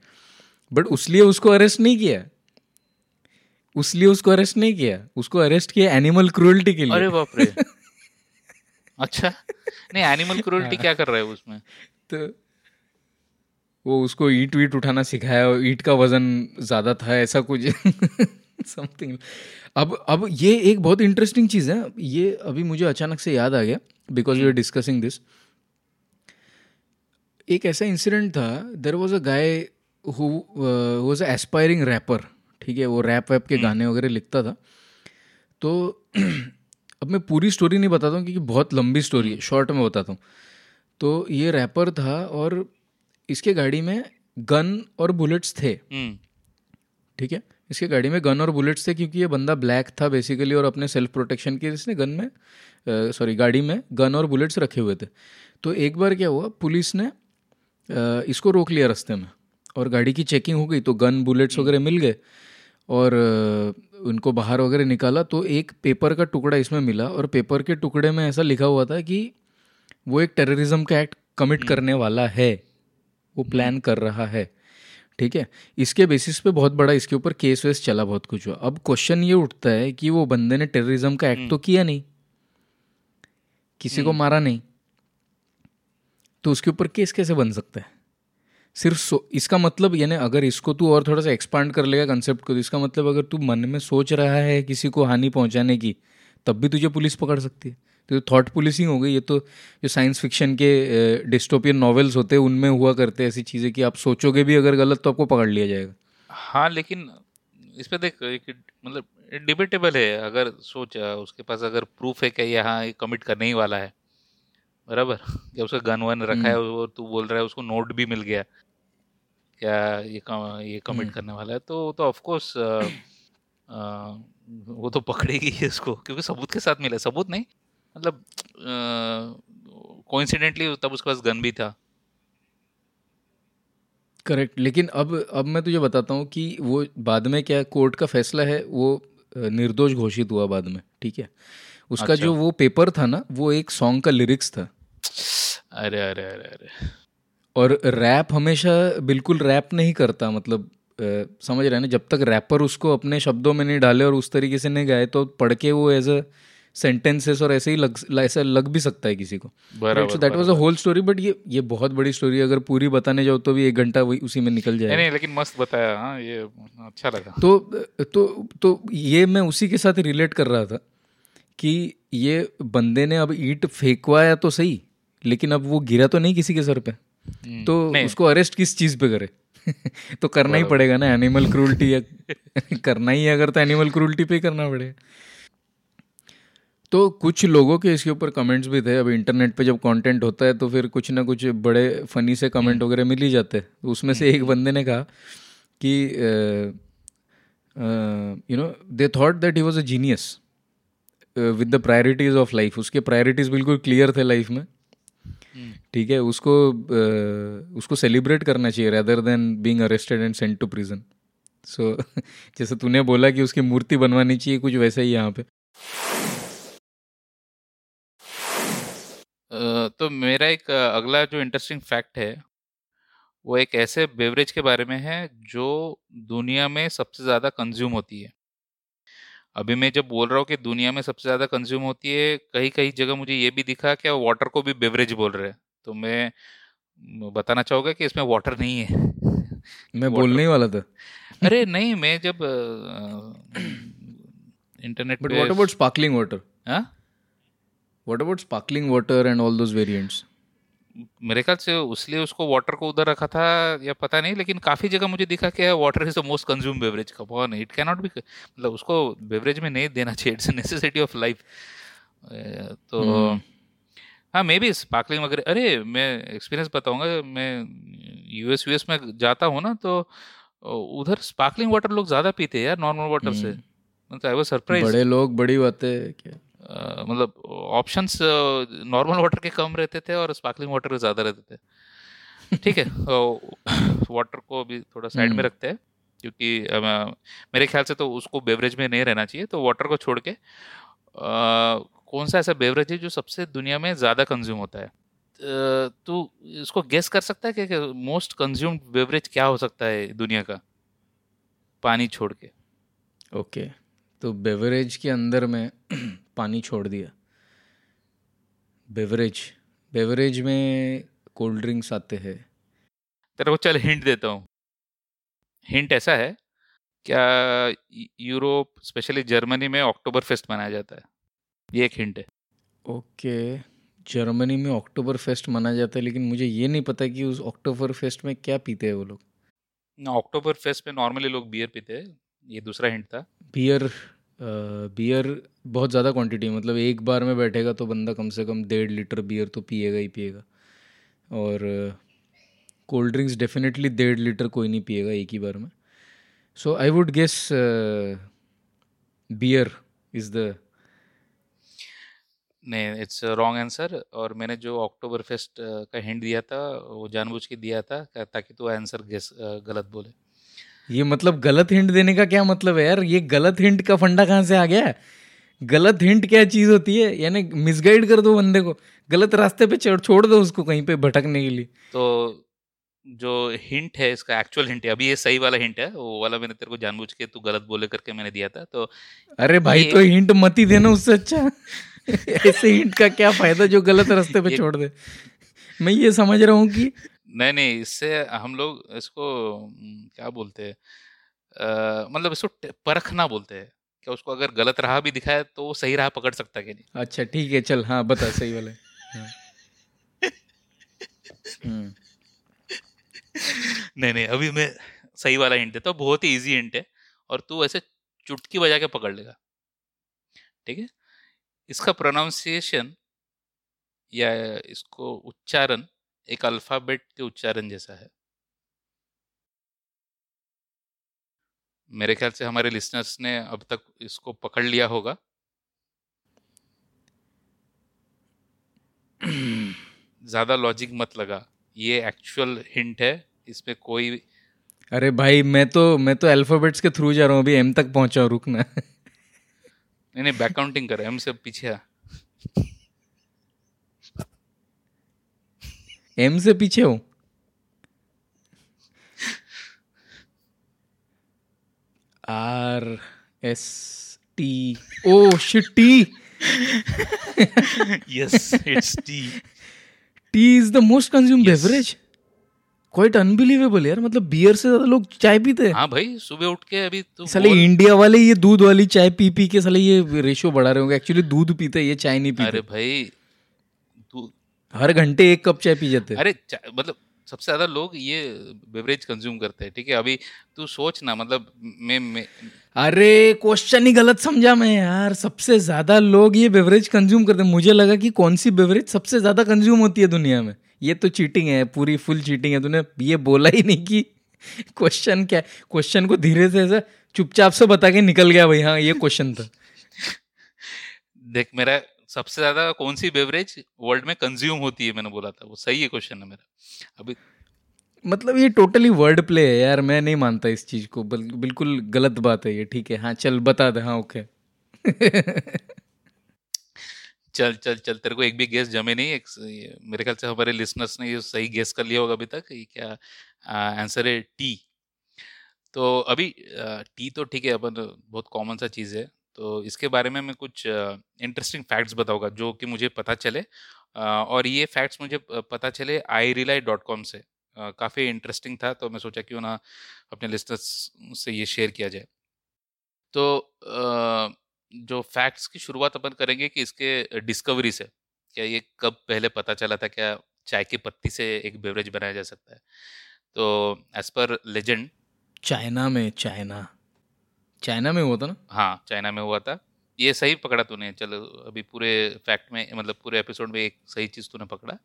बट उसलिए उसको अरेस्ट नहीं किया। उसलिए उसको अरेस्ट नहीं किया। उसको अरेस्ट किया एनिमल क्रूअल्टी के लिए। अरे बाप रे। अच्छा। नहीं एनिमल क्रूरल्टी क्या कर रहा है उसमें? तो वो उसको ईट वीट उठाना सिखाया और ईट का वज़न ज़्यादा था ऐसा कुछ। समथिंग अब अब ये एक बहुत इंटरेस्टिंग चीज़ है। ये अभी मुझे अचानक से याद आ गया because you are discussing this एक ऐसा इंसिडेंट था there was a guy who was a aspiring rapper ठीक है वो रैप वैप के गाने वगैरह लिखता था। तो अब मैं पूरी स्टोरी नहीं बताता हूँ क्योंकि बहुत लंबी स्टोरी है शॉर्ट में बताता हूँ। तो ये रैपर था और इसके गाड़ी में गन और बुलेट्स थे। हम्म। ठीक है? इसके गाड़ी में गन और बुलेट्स थे क्योंकि ये बंदा ब्लैक था बेसिकली और अपने सेल्फ प्रोटेक्शन के इसने गन में सॉरी गाड़ी में गन और बुलेट्स रखे हुए थे। तो एक बार क्या हुआ पुलिस ने अ, इसको रोक लिया रास्ते में और गाड़ी की चेकिंग हो गई तो गन बुलेट्स वगैरह मिल गए और उनको बाहर वगैरह निकाला तो एक पेपर का टुकड़ा इसमें मिला और पेपर के टुकड़े में ऐसा लिखा हुआ था कि वो एक टेररिज्म का एक्ट कमिट करने वाला है वो प्लान कर रहा है। ठीक है? इसके बेसिस पे बहुत बड़ा इसके ऊपर केस वेस चला बहुत कुछ हुआ। अब क्वेश्चन ये उठता है कि वो बंदे ने टेररिज्म का एक्ट तो किया नहीं। किसी को मारा नहीं। तो उसके ऊपर केस कैसे बन सकता है? सिर्फ़ इसका मतलब यानी अगर इसको तू और थोड़ा सा एक्सपांड कर लेगा कंसेप्ट को तो इसका मतलब अगर तू मन में सोच रहा है किसी को हानि पहुँचाने की तब भी तुझे पुलिस पकड़ सकती है। तो थॉट पुलिसिंग हो गई। ये तो जो साइंस फिक्शन के डिस्टोपियन नॉवेल्स होते हैं उनमें हुआ करते हैं ऐसी चीज़ें कि आप सोचोगे भी अगर गलत तो आपको पकड़ लिया जाएगा। हाँ लेकिन इस पर देख मतलब डिबेटेबल है। अगर सोच उसके पास अगर प्रूफ है कि यहाँ ये कमिट करने ही वाला है। बराबर? क्या उसका गन वन रखा है और हम्म। तू बोल रहा है उसको नोट भी मिल गया क्या ये कम, ये कमिट हम्म। करने वाला है तो तो ऑफ़ कोर्स वो तो पकड़ेगी उसको क्योंकि सबूत के साथ मिला सबूत नहीं? मतलब कोइंसिडेंटली तब उसके पास गन भी था। करेक्ट लेकिन अब अब मैं तुझे बताता हूँ कि वो बाद में क्या कोर्ट का फैसला है वो निर्दोष घोषित हुआ बाद में ठीक है? उसका अच्छा। जो वो पेपर था ना वो एक सॉन्ग का लिरिक्स था। अरे अरे अरे अरे। और रैप हमेशा बिल्कुल रैप नहीं करता मतलब आ, समझ रहे हैं ना जब तक रैपर उसको अपने शब्दों में नहीं डाले और उस तरीके से नहीं गाए तो पढ़ के वो एज अ सेंटेंसेस और ऐसे ही लग ऐसा लग भी सकता है किसी को। So that was a whole story but ये ये बहुत बड़ी स्टोरी अगर पूरी बताने जाओ तो भी एक घंटा वही उसी में निकल जाए नहीं लेकिन मस्त बताया हाँ ये अच्छा लगा। तो तो तो ये मैं उसी के साथ रिलेट कर रहा था कि ये बंदे ने अब ईट फेंकवाया तो सही लेकिन अब वो गिरा तो नहीं किसी के सर पे। हम्म, तो उसको अरेस्ट किस चीज़ पे करे? तो करना ही पड़ेगा ना एनिमल क्रूल्टी करना ही अगर तो एनिमल क्रूल्टी पे करना पड़ेगा। तो कुछ लोगों के इसके ऊपर कमेंट्स भी थे अभी इंटरनेट पे जब कंटेंट होता है तो फिर कुछ ना कुछ बड़े फनी से कमेंट हम्म। वगैरह मिल ही जाते हैं तो उसमें से एक हम्म। बंदे ने कहा कि you know they thought that he was a genius with the priorities of life उसके प्रायोरिटीज बिल्कुल क्लियर थे लाइफ में हम्म। ठीक है उसको uh, उसको सेलिब्रेट करना चाहिए rather than being arrested and sent to prison so जैसे तूने बोला कि उसकी मूर्ति बनवानी चाहिए कुछ वैसा ही यहाँ पे तो मेरा एक अगला जो इंटरेस्टिंग फैक्ट है वो एक ऐसे बेवरेज के बारे में है जो दुनिया में सबसे ज़्यादा कंज्यूम होती है। अभी मैं जब बोल रहा हूँ कि दुनिया में सबसे ज़्यादा कंज्यूम होती है कहीं कहीं जगह मुझे ये भी दिखा कि वाटर को भी बेवरेज बोल रहे हैं। तो मैं बताना चाहूँगा कि इसमें वाटर नहीं है? मैं बोलने ही वाला था। अरे नहीं मैं जब internet but what about sparkling water हाँ? What about sparkling water and all those variants मेरे ख्याल से उसलिए उसको वाटर को उधर रखा था या पता नहीं लेकिन काफ़ी जगह मुझे दिखा कि water is the most consume beverage का बहुत इट कैन नॉट बी मतलब उसको बेवरेज में नहीं देना चाहिए. इट्स नेसेसिटी ऑफ़ लाइफ तो hmm. हाँ मे बी स्पार्कलिंग वगैरह अरे मैं एक्सपीरियंस बताऊँगा मैं यूएस यूएस में जाता हूँ ना तो उधर स्पार्कलिंग वाटर लोग ज़्यादा पीते हैं यार नॉर्मल वाटर hmm. से। मतलब आई वाज सरप्राइज़ बड़े लोग बड़ी बातें क्या? मतलब ऑप्शंस नॉर्मल वाटर के कम रहते थे और स्पार्कलिंग वाटर के ज़्यादा रहते थे ठीक है वाटर को भी थोड़ा साइड में हम्म। रखते हैं क्योंकि मेरे ख्याल से तो उसको बेवरेज में नहीं रहना चाहिए तो वाटर को छोड़ के कौन सा ऐसा बेवरेज है जो सबसे दुनिया में ज़्यादा कंज्यूम होता है तो इसको गेस कर सकता है कि मोस्ट कंज्यूम्ड बेवरेज क्या हो सकता है दुनिया का पानी छोड़ के ओके okay. तो बेवरेज के अंदर में पानी छोड़ दिया। बेवरेज बेवरेज में कोल्ड ड्रिंक्स आते हैं। तेरे को चल हिंट देता हूँ। हिंट ऐसा है क्या यूरोप स्पेशली जर्मनी में अक्टूबर फेस्ट मनाया जाता है? ये एक हिंट है। ओके जर्मनी में अक्टूबर फेस्ट मनाया जाता है लेकिन मुझे ये नहीं पता कि उस अक्टूबर फेस्ट में क्या पीते हैं वो लोग। अक्टूबर फेस्ट में नॉर्मली लोग बियर पीते हैं ये दूसरा हिंट था। बियर बियर बहुत ज़्यादा क्वांटिटी मतलब एक बार में बैठेगा तो बंदा कम से कम डेढ़ लीटर बियर तो पिएगा ही पिएगा। और कोल्ड ड्रिंक्स डेफिनेटली डेढ़ लीटर कोई नहीं पिएगा एक ही बार में। So I would guess beer is the नहीं इट्स रॉन्ग आंसर और मैंने जो अक्टूबर फेस्ट का हिंट दिया था, वो जानबूझ के दिया था, ताकि तू आंसर गेस गलत बोले। ये मतलब गलत हिंट देने का क्या मतलब है यार? ये गलत हिंट का फंडा कहाँ से आ गया? है गलत हिंट क्या चीज़ होती है? यानी मिसगाइड कर दो बंदे को। गलत रास्ते पे चढ़ छोड़ दो उसको कहीं पे भटकने के लिए। तो जो हिंट है इसका एक्चुअल हिंट है अभी ये सही वाला हिंट है वो वाला मैंने तेरे को जानबूझ के तू गलत बोले करके मैंने दिया था तो अरे भाई तो हिंट मत ही देना उससे अच्छा। ऐसे हिंट का क्या फ़ायदा जो गलत रास्ते पे छोड़ दे? मैं ये समझ रहा हूँ कि नहीं नहीं इससे हम लोग इसको क्या बोलते हैं अ, मतलब इसको टे- परखना बोलते हैं क्या उसको अगर गलत राह भी दिखाए तो वो सही राह पकड़ सकता है कि नहीं? अच्छा ठीक है चल हाँ बता सही वाले हाँ। हम्म, नहीं नहीं अभी मैं सही वाला हिंट देता हूँ बहुत ही इजी हिंट है और तू ऐसे चुटकी बजा के पकड़ लेगा ठीक है? इसका प्रोनाउंसिएशन या इसको उच्चारण एक अल्फ़ाबेट के उच्चारण जैसा है। मेरे ख्याल से हमारे लिसनर्स ने अब तक इसको पकड़ लिया होगा। ज़्यादा लॉजिक मत लगा। ये एक्चुअल हिंट है इसमें कोई अरे भाई मैं तो मैं तो अल्फाबेट्स के थ्रू जा रहा हूँ अभी एम तक पहुँचा रुकना। नहीं नहीं बैक काउंटिंग कर एम से पीछे आ एम से पीछे हूँ। R S T. Oh shit T yes it's T T is the most consume. Beverage quite unbelievable यार। मतलब बियर से ज़्यादा लोग चाय पीते हैं। हाँ भाई सुबह उठ के अभी तो साले इंडिया वाले ये दूध वाली चाय पी पी के साले ये रेशियो बढ़ा रहे होंगे। एक्चुअली दूध पीते हैं, ये चाय नहीं पीते। अरे भाई हर घंटे एक कप चाय पी जाते अरे मतलब सबसे ज़्यादा लोग ये बेवरेज कंज्यूम करते हैं ठीक है? अभी तू सोच ना मतलब मैं मैं अरे क्वेश्चन ही गलत समझा मैं यार। सबसे ज़्यादा लोग ये बेवरेज कंज्यूम करते हैं। मुझे लगा कि कौन सी बेवरेज सबसे ज़्यादा कंज्यूम होती है दुनिया में? ये तो चीटिंग है पूरी फुल चीटिंग है। तूने ये बोला ही नहीं कि क्वेश्चन क्या क्वेश्चन को धीरे से ऐसा चुपचाप से बता के निकल गया भाई। हाँ ये क्वेश्चन था। देख मेरा सबसे ज़्यादा कौन सी बेवरेज वर्ल्ड में कंज्यूम होती है मैंने बोला था वो सही है क्वेश्चन है मेरा। अभी मतलब ये टोटली वर्ड प्ले है यार मैं नहीं मानता इस चीज़ को बल, बिल्कुल गलत बात है ये ठीक है। हाँ चल बता दे हाँ ओके चल चल चल तेरे को एक भी गेस जमे नहीं एक मेरे ख्याल से हमारे लिसनर्स ने ये सही गेस कर लिया होगा अभी तक ये क्या आंसर है टी तो अभी टी तो ठीक है अपन बहुत कॉमन सा चीज़ है। तो इसके बारे में मैं कुछ इंटरेस्टिंग फैक्ट्स बताऊँगा, जो कि मुझे पता चले। और ये फैक्ट्स मुझे पता चले आई रिलाई डॉट कॉम से। काफ़ी इंटरेस्टिंग था तो मैं सोचा क्यों ना अपने लिसनर्स से ये शेयर किया जाए। तो जो फैक्ट्स की शुरुआत अपन करेंगे कि इसके डिस्कवरी से, क्या ये कब पहले पता चला था, क्या चाय की पत्ती से एक बेवरेज बनाया जा सकता है? तो एज पर लेजेंड चाइना में, चाइना। चाइना में हुआ था ना? हाँ चाइना में हुआ था। ये सही पकड़ा तूने चलो अभी पूरे फैक्ट में मतलब पूरे एपिसोड में एक सही चीज़ तूने पकड़ा।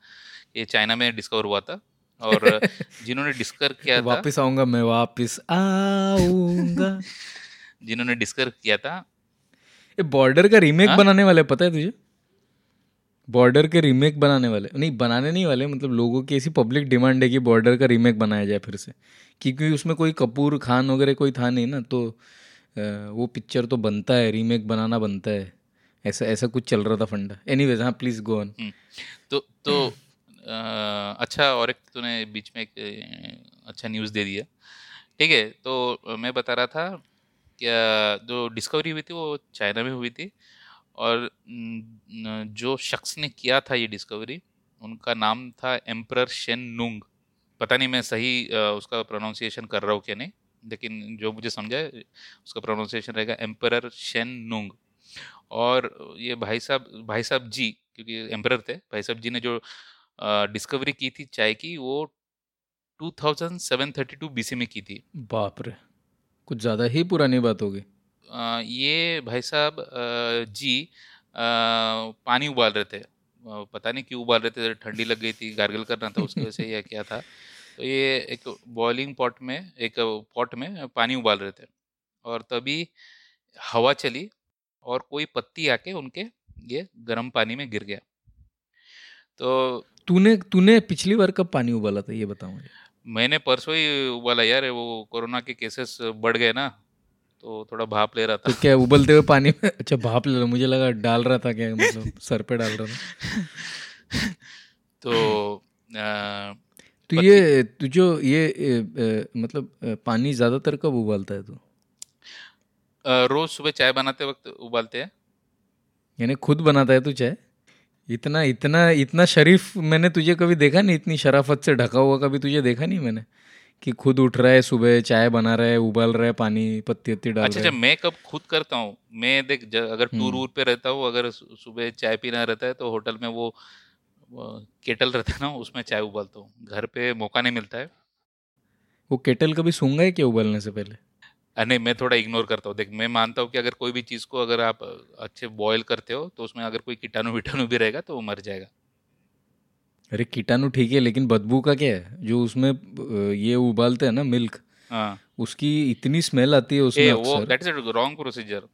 ये चाइना में डिस्कवर हुआ था और जिन्होंने डिस्कवर किया था वापिस आऊँगा मैं वापिस आऊँगा। जिन्होंने डिस्कवर किया था। ये बॉर्डर का रीमेक हाँ? बनाने वाले पता है तुझे? बॉर्डर के रीमेक बनाने वाले नहीं बनाने नहीं वाले मतलब लोगों की ऐसी पब्लिक डिमांड है कि बॉर्डर का रीमेक बनाया जाए फिर से। क्योंकि उसमें कोई कपूर खान वगैरह कोई था नहीं ना तो वो पिक्चर तो बनता है रीमेक बनाना बनता है। ऐसा ऐसा कुछ चल रहा था फंडा। एनी वेज हाँ प्लीज़ गो ऑन तो तो अ, अच्छा और एक तूने बीच में एक अच्छा न्यूज़ दे दिया। ठीक है तो मैं बता रहा था क्या जो डिस्कवरी हुई थी वो चाइना में हुई थी और जो शख्स ने किया था ये डिस्कवरी उनका नाम था एम्परर शेन नुंग पता नहीं मैं सही उसका प्रोनाउंसिएशन कर रहा हूँ क्या नहीं। लेकिन जो मुझे समझा है उसका प्रोनाउंसिएशन रहेगा एम्परर शेन नुंग और ये भाई साहब भाई साहब जी क्योंकि एम्परर थे भाई साहब जी ने जो डिस्कवरी की थी चाय की वो 2732 बीसी में की थी। बाप रे कुछ ज़्यादा ही पुरानी बात हो गई ये भाई साहब जी पानी उबाल रहे थे। पता नहीं क्यों उबाल रहे थे ठंडी लग गई थी गार्गल करना था उसकी वजह से या क्या था। तो ये एक बॉइलिंग पॉट में एक पॉट में पानी उबाल रहे थे। और तभी हवा चली और कोई पत्ती आके उनके ये गर्म पानी में गिर गया। तो तूने तूने पिछली बार कब पानी उबाला था ये बताओ मुझे? मैंने परसों ही उबाला यार वो कोरोना के केसेस बढ़ गए ना तो थोड़ा भाप ले रहा था। तो क्या उबलते हुए पानी में? अच्छा भाप ले लो मुझे लगा डाल रहा था क्या मतलब सर पे डाल रहा था। तो अ, तो ये तू जो ये ए, ए, मतलब पानी ज़्यादातर कब उबालता है तू? रोज सुबह चाय बनाते वक्त उबालते हैं। यानी खुद बनाता है तू चाय? इतना इतना इतना शरीफ मैंने तुझे कभी देखा नहीं इतनी शराफत से ढका हुआ कभी तुझे देखा नहीं मैंने? कि खुद उठ रहा है सुबह चाय बना रहा है उबाल रहा है पानी पत्ती वत्ती डाल अच्छा रहा अच्छा मैं कब खुद करता हूँ मैं देख अगर टूर हम्म। वूर पे रहता हूँ अगर सुबह चाय पीना रहता है तो होटल में वो केटल रहता है ना उसमें चाय उबालता हूँ। घर पे मौका नहीं मिलता है। वो केटल कभी सूँगा है क्या उबालने से पहले? नहीं मैं थोड़ा इग्नोर करता हूँ। देख मैं मानता हूँ कि अगर कोई भी चीज़ को अगर आप अच्छे बॉयल करते हो तो उसमें अगर कोई कीटाणु विटाणु भी रहेगा तो वो मर जाएगा। अरे कीटाणु ठीक है लेकिन बदबू का क्या है? जो उसमें ये उबालते हैं ना मिल्क हाँ। उसकी इतनी स्मेल आती है उसमें ए वो that is a wrong procedure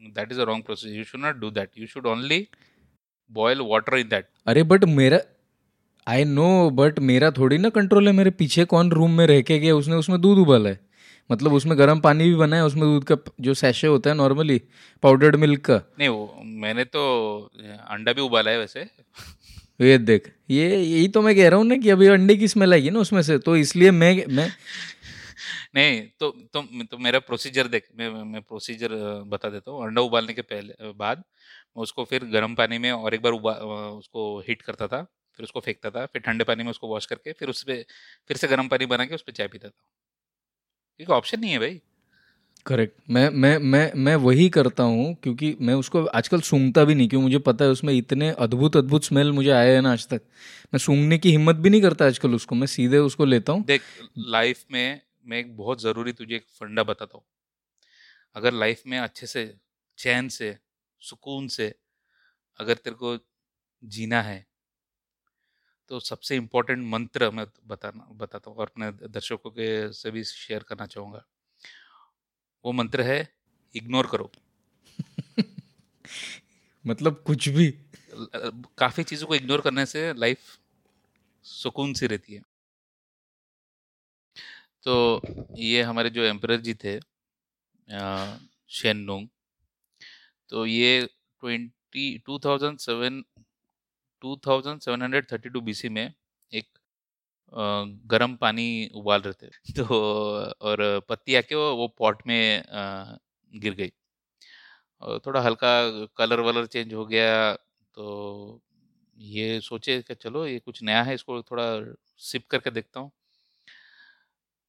that is a wrong procedure you should not do that you should only boil water in that अरे बट मेरा आई नो बट मेरा थोड़ी ना कंट्रोल है। मेरे पीछे कौन रूम में रह के गया? उसने उसमें दूध उबाला है। मतलब उसमें गर्म पानी भी बना है उसमें दूध का जो सैशे होता है नॉर्मली पाउडर्ड मिल्क का। नहीं वो मैंने तो अंडा भी उबाला है वैसे। ये देख ये यही तो मैं कह रहा हूँ ना कि अभी अंडे की स्मेल आएगी ना उसमें से तो इसलिए मैं मैं नहीं तो तो तो मेरा प्रोसीजर देख मैं मैं प्रोसीजर बता देता हूँ। अंडा उबालने के पहले बाद मैं उसको फिर गर्म पानी में और एक बार उबा उसको हीट करता था फिर उसको फेंकता था फिर ठंडे पानी में उसको वॉश करके फिर उस पर फिर से गर्म पानी बना के उस पर चाय पीता था। क्योंकि ऑप्शन नहीं है भाई। करेक्ट। मैं मैं मैं मैं वही करता हूँ क्योंकि मैं उसको आजकल सूंघता भी नहीं क्यों मुझे पता है उसमें इतने अद्भुत अद्भुत स्मेल मुझे आए हैं ना आज तक। मैं सूंघने की हिम्मत भी नहीं करता आजकल उसको मैं सीधे उसको लेता हूँ। देख लाइफ में मैं एक बहुत ज़रूरी तुझे एक फंडा बताता हूँ। अगर लाइफ में अच्छे से चैन से सुकून से अगर तेरे को जीना है तो सबसे इम्पोर्टेंट मंत्र मैं बताना बताता हूँ और अपने दर्शकों के से भी शेयर करना चाहूँगा। वो मंत्र है इग्नोर करो। मतलब कुछ भी। काफ़ी चीज़ों को इग्नोर करने से लाइफ सुकून सी रहती है। तो ये हमारे जो एम्पर जी थे शेन नोंग तो ये twenty two thousand seven two thousand seven hundred thirty two B में एक गर्म पानी उबाल रहे थे। तो और पत्ती आके वो, वो पॉट में गिर गई। और थोड़ा हल्का कलर वलर चेंज हो गया तो ये सोचे कि चलो ये कुछ नया है इसको थोड़ा सिप करके देखता हूँ।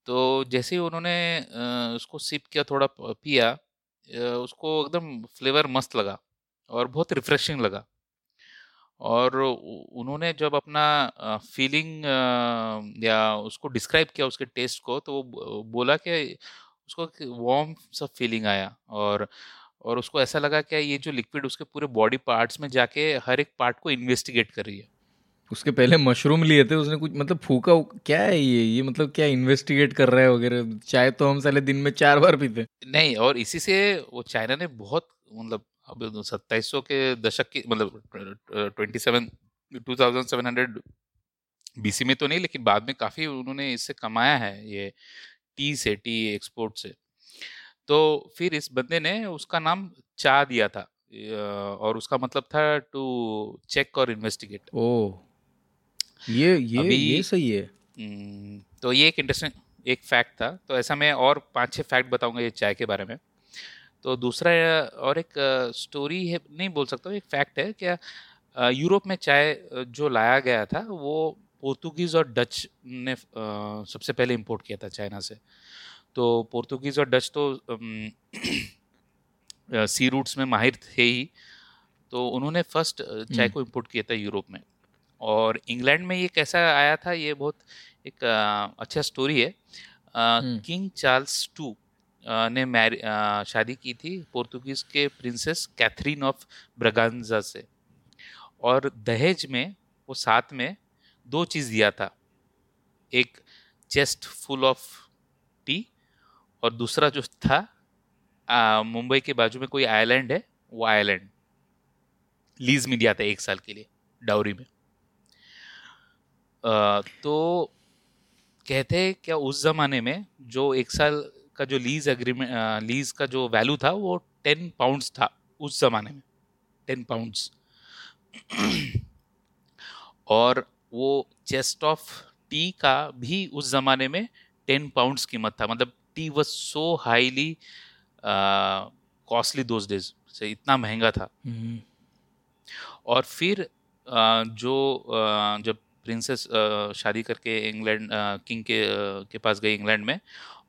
तो जैसे ही उन्होंने उसको सिप किया थोड़ा पिया उसको एकदम फ्लेवर मस्त लगा और बहुत रिफ्रेशिंग लगा। और उन्होंने जब अपना फीलिंग या उसको डिस्क्राइब किया उसके टेस्ट को तो वो बोला कि उसको वार्म सा फीलिंग आया और और उसको ऐसा लगा कि ये जो लिक्विड उसके पूरे बॉडी पार्ट्स में जाके हर एक पार्ट को इन्वेस्टिगेट कर रही है। उसके पहले मशरूम लिए थे उसने कुछ मतलब फूका क्या है ये? ये मतलब क्या इन्वेस्टिगेट कर रहा है वगैरह? चाय तो हम साले दिन में चार बार पीते नहीं और इसी से वो चाइना ने बहुत मतलब अब सत्ताईस सौ के दशक की मतलब twenty seven two thousand seven hundred BC में तो नहीं लेकिन बाद में काफ़ी उन्होंने इससे कमाया है ये टी से टी एक्सपोर्ट से। तो फिर इस बंदे ने उसका नाम चा दिया था और उसका मतलब था टू चेक और इन्वेस्टिगेट ओ ये ये अभी ये सही है। हम्म, तो ये एक इंटरेस्टिंग एक फैक्ट था। तो ऐसा मैं और पाँच छह फैक्ट बताऊँगा ये चाय के बारे में। तो दूसरा और एक स्टोरी है नहीं बोल सकता एक फैक्ट है क्या यूरोप में चाय जो लाया गया था वो पोर्तुगीज़ और डच ने सबसे पहले इंपोर्ट किया था चाइना से। तो पोर्तुगीज़ और डच तो सी रूट्स में माहिर थे ही। तो उन्होंने फ़र्स्ट चाय हम्म। को इंपोर्ट किया था यूरोप में। और इंग्लैंड में ये कैसा आया था ये बहुत एक अच्छा स्टोरी है। किंग चार्ल्स टू ने मैरी शादी की थी पोर्तुगीज के प्रिंसेस कैथरीन ऑफ़ ब्रगांजा से। और दहेज में वो साथ में दो चीज़ दिया था। एक चेस्ट फुल ऑफ़ टी और दूसरा जो था मुंबई के बाजू में कोई आइलैंड है वो आइलैंड लीज में दिया था एक साल के लिए डाउरी में। तो कहते हैं क्या उस जमाने में जो एक साल का जो लीज एग्रीमेंट लीज का जो वैल्यू था वो टेन पाउंड्स था उस जमाने में। टेन पाउंड्स और वो चेस्ट ऑफ़ टी का भी उस जमाने में टेन पाउंड्स कीमत था। मतलब tea was so highly costly those days से इतना महँगा था। हम्म। और फिर जो जब प्रिंसेस शादी करके इंग्लैंड किंग के के पास गई इंग्लैंड में।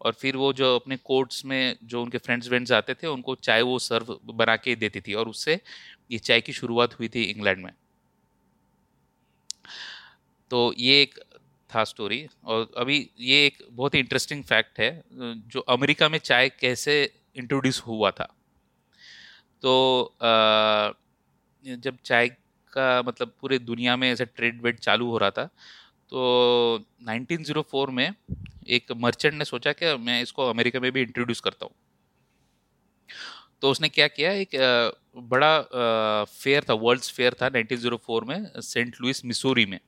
और फिर वो जो अपने कोर्ट्स में जो उनके फ्रेंड्स व्रेंड्स आते थे, उनको चाय वो सर्व बना के देती थी और उससे ये चाय की शुरुआत हुई थी इंग्लैंड में। तो ये एक था स्टोरी और अभी ये एक बहुत ही इंटरेस्टिंग फैक्ट है, जो अमेरिका में चाय कैसे इंट्रोड्यूस हुआ था। तो जब चाय का मतलब पूरे दुनिया में ऐसे ट्रेड वेड चालू हो रहा था। तो 1904 में एक मर्चेंट ने सोचा कि मैं इसको अमेरिका में भी इंट्रोड्यूस करता हूँ। तो उसने क्या किया? एक बड़ा फेयर था वर्ल्ड्स फेयर था 1904 में सेंट लुइस मिसूरी में।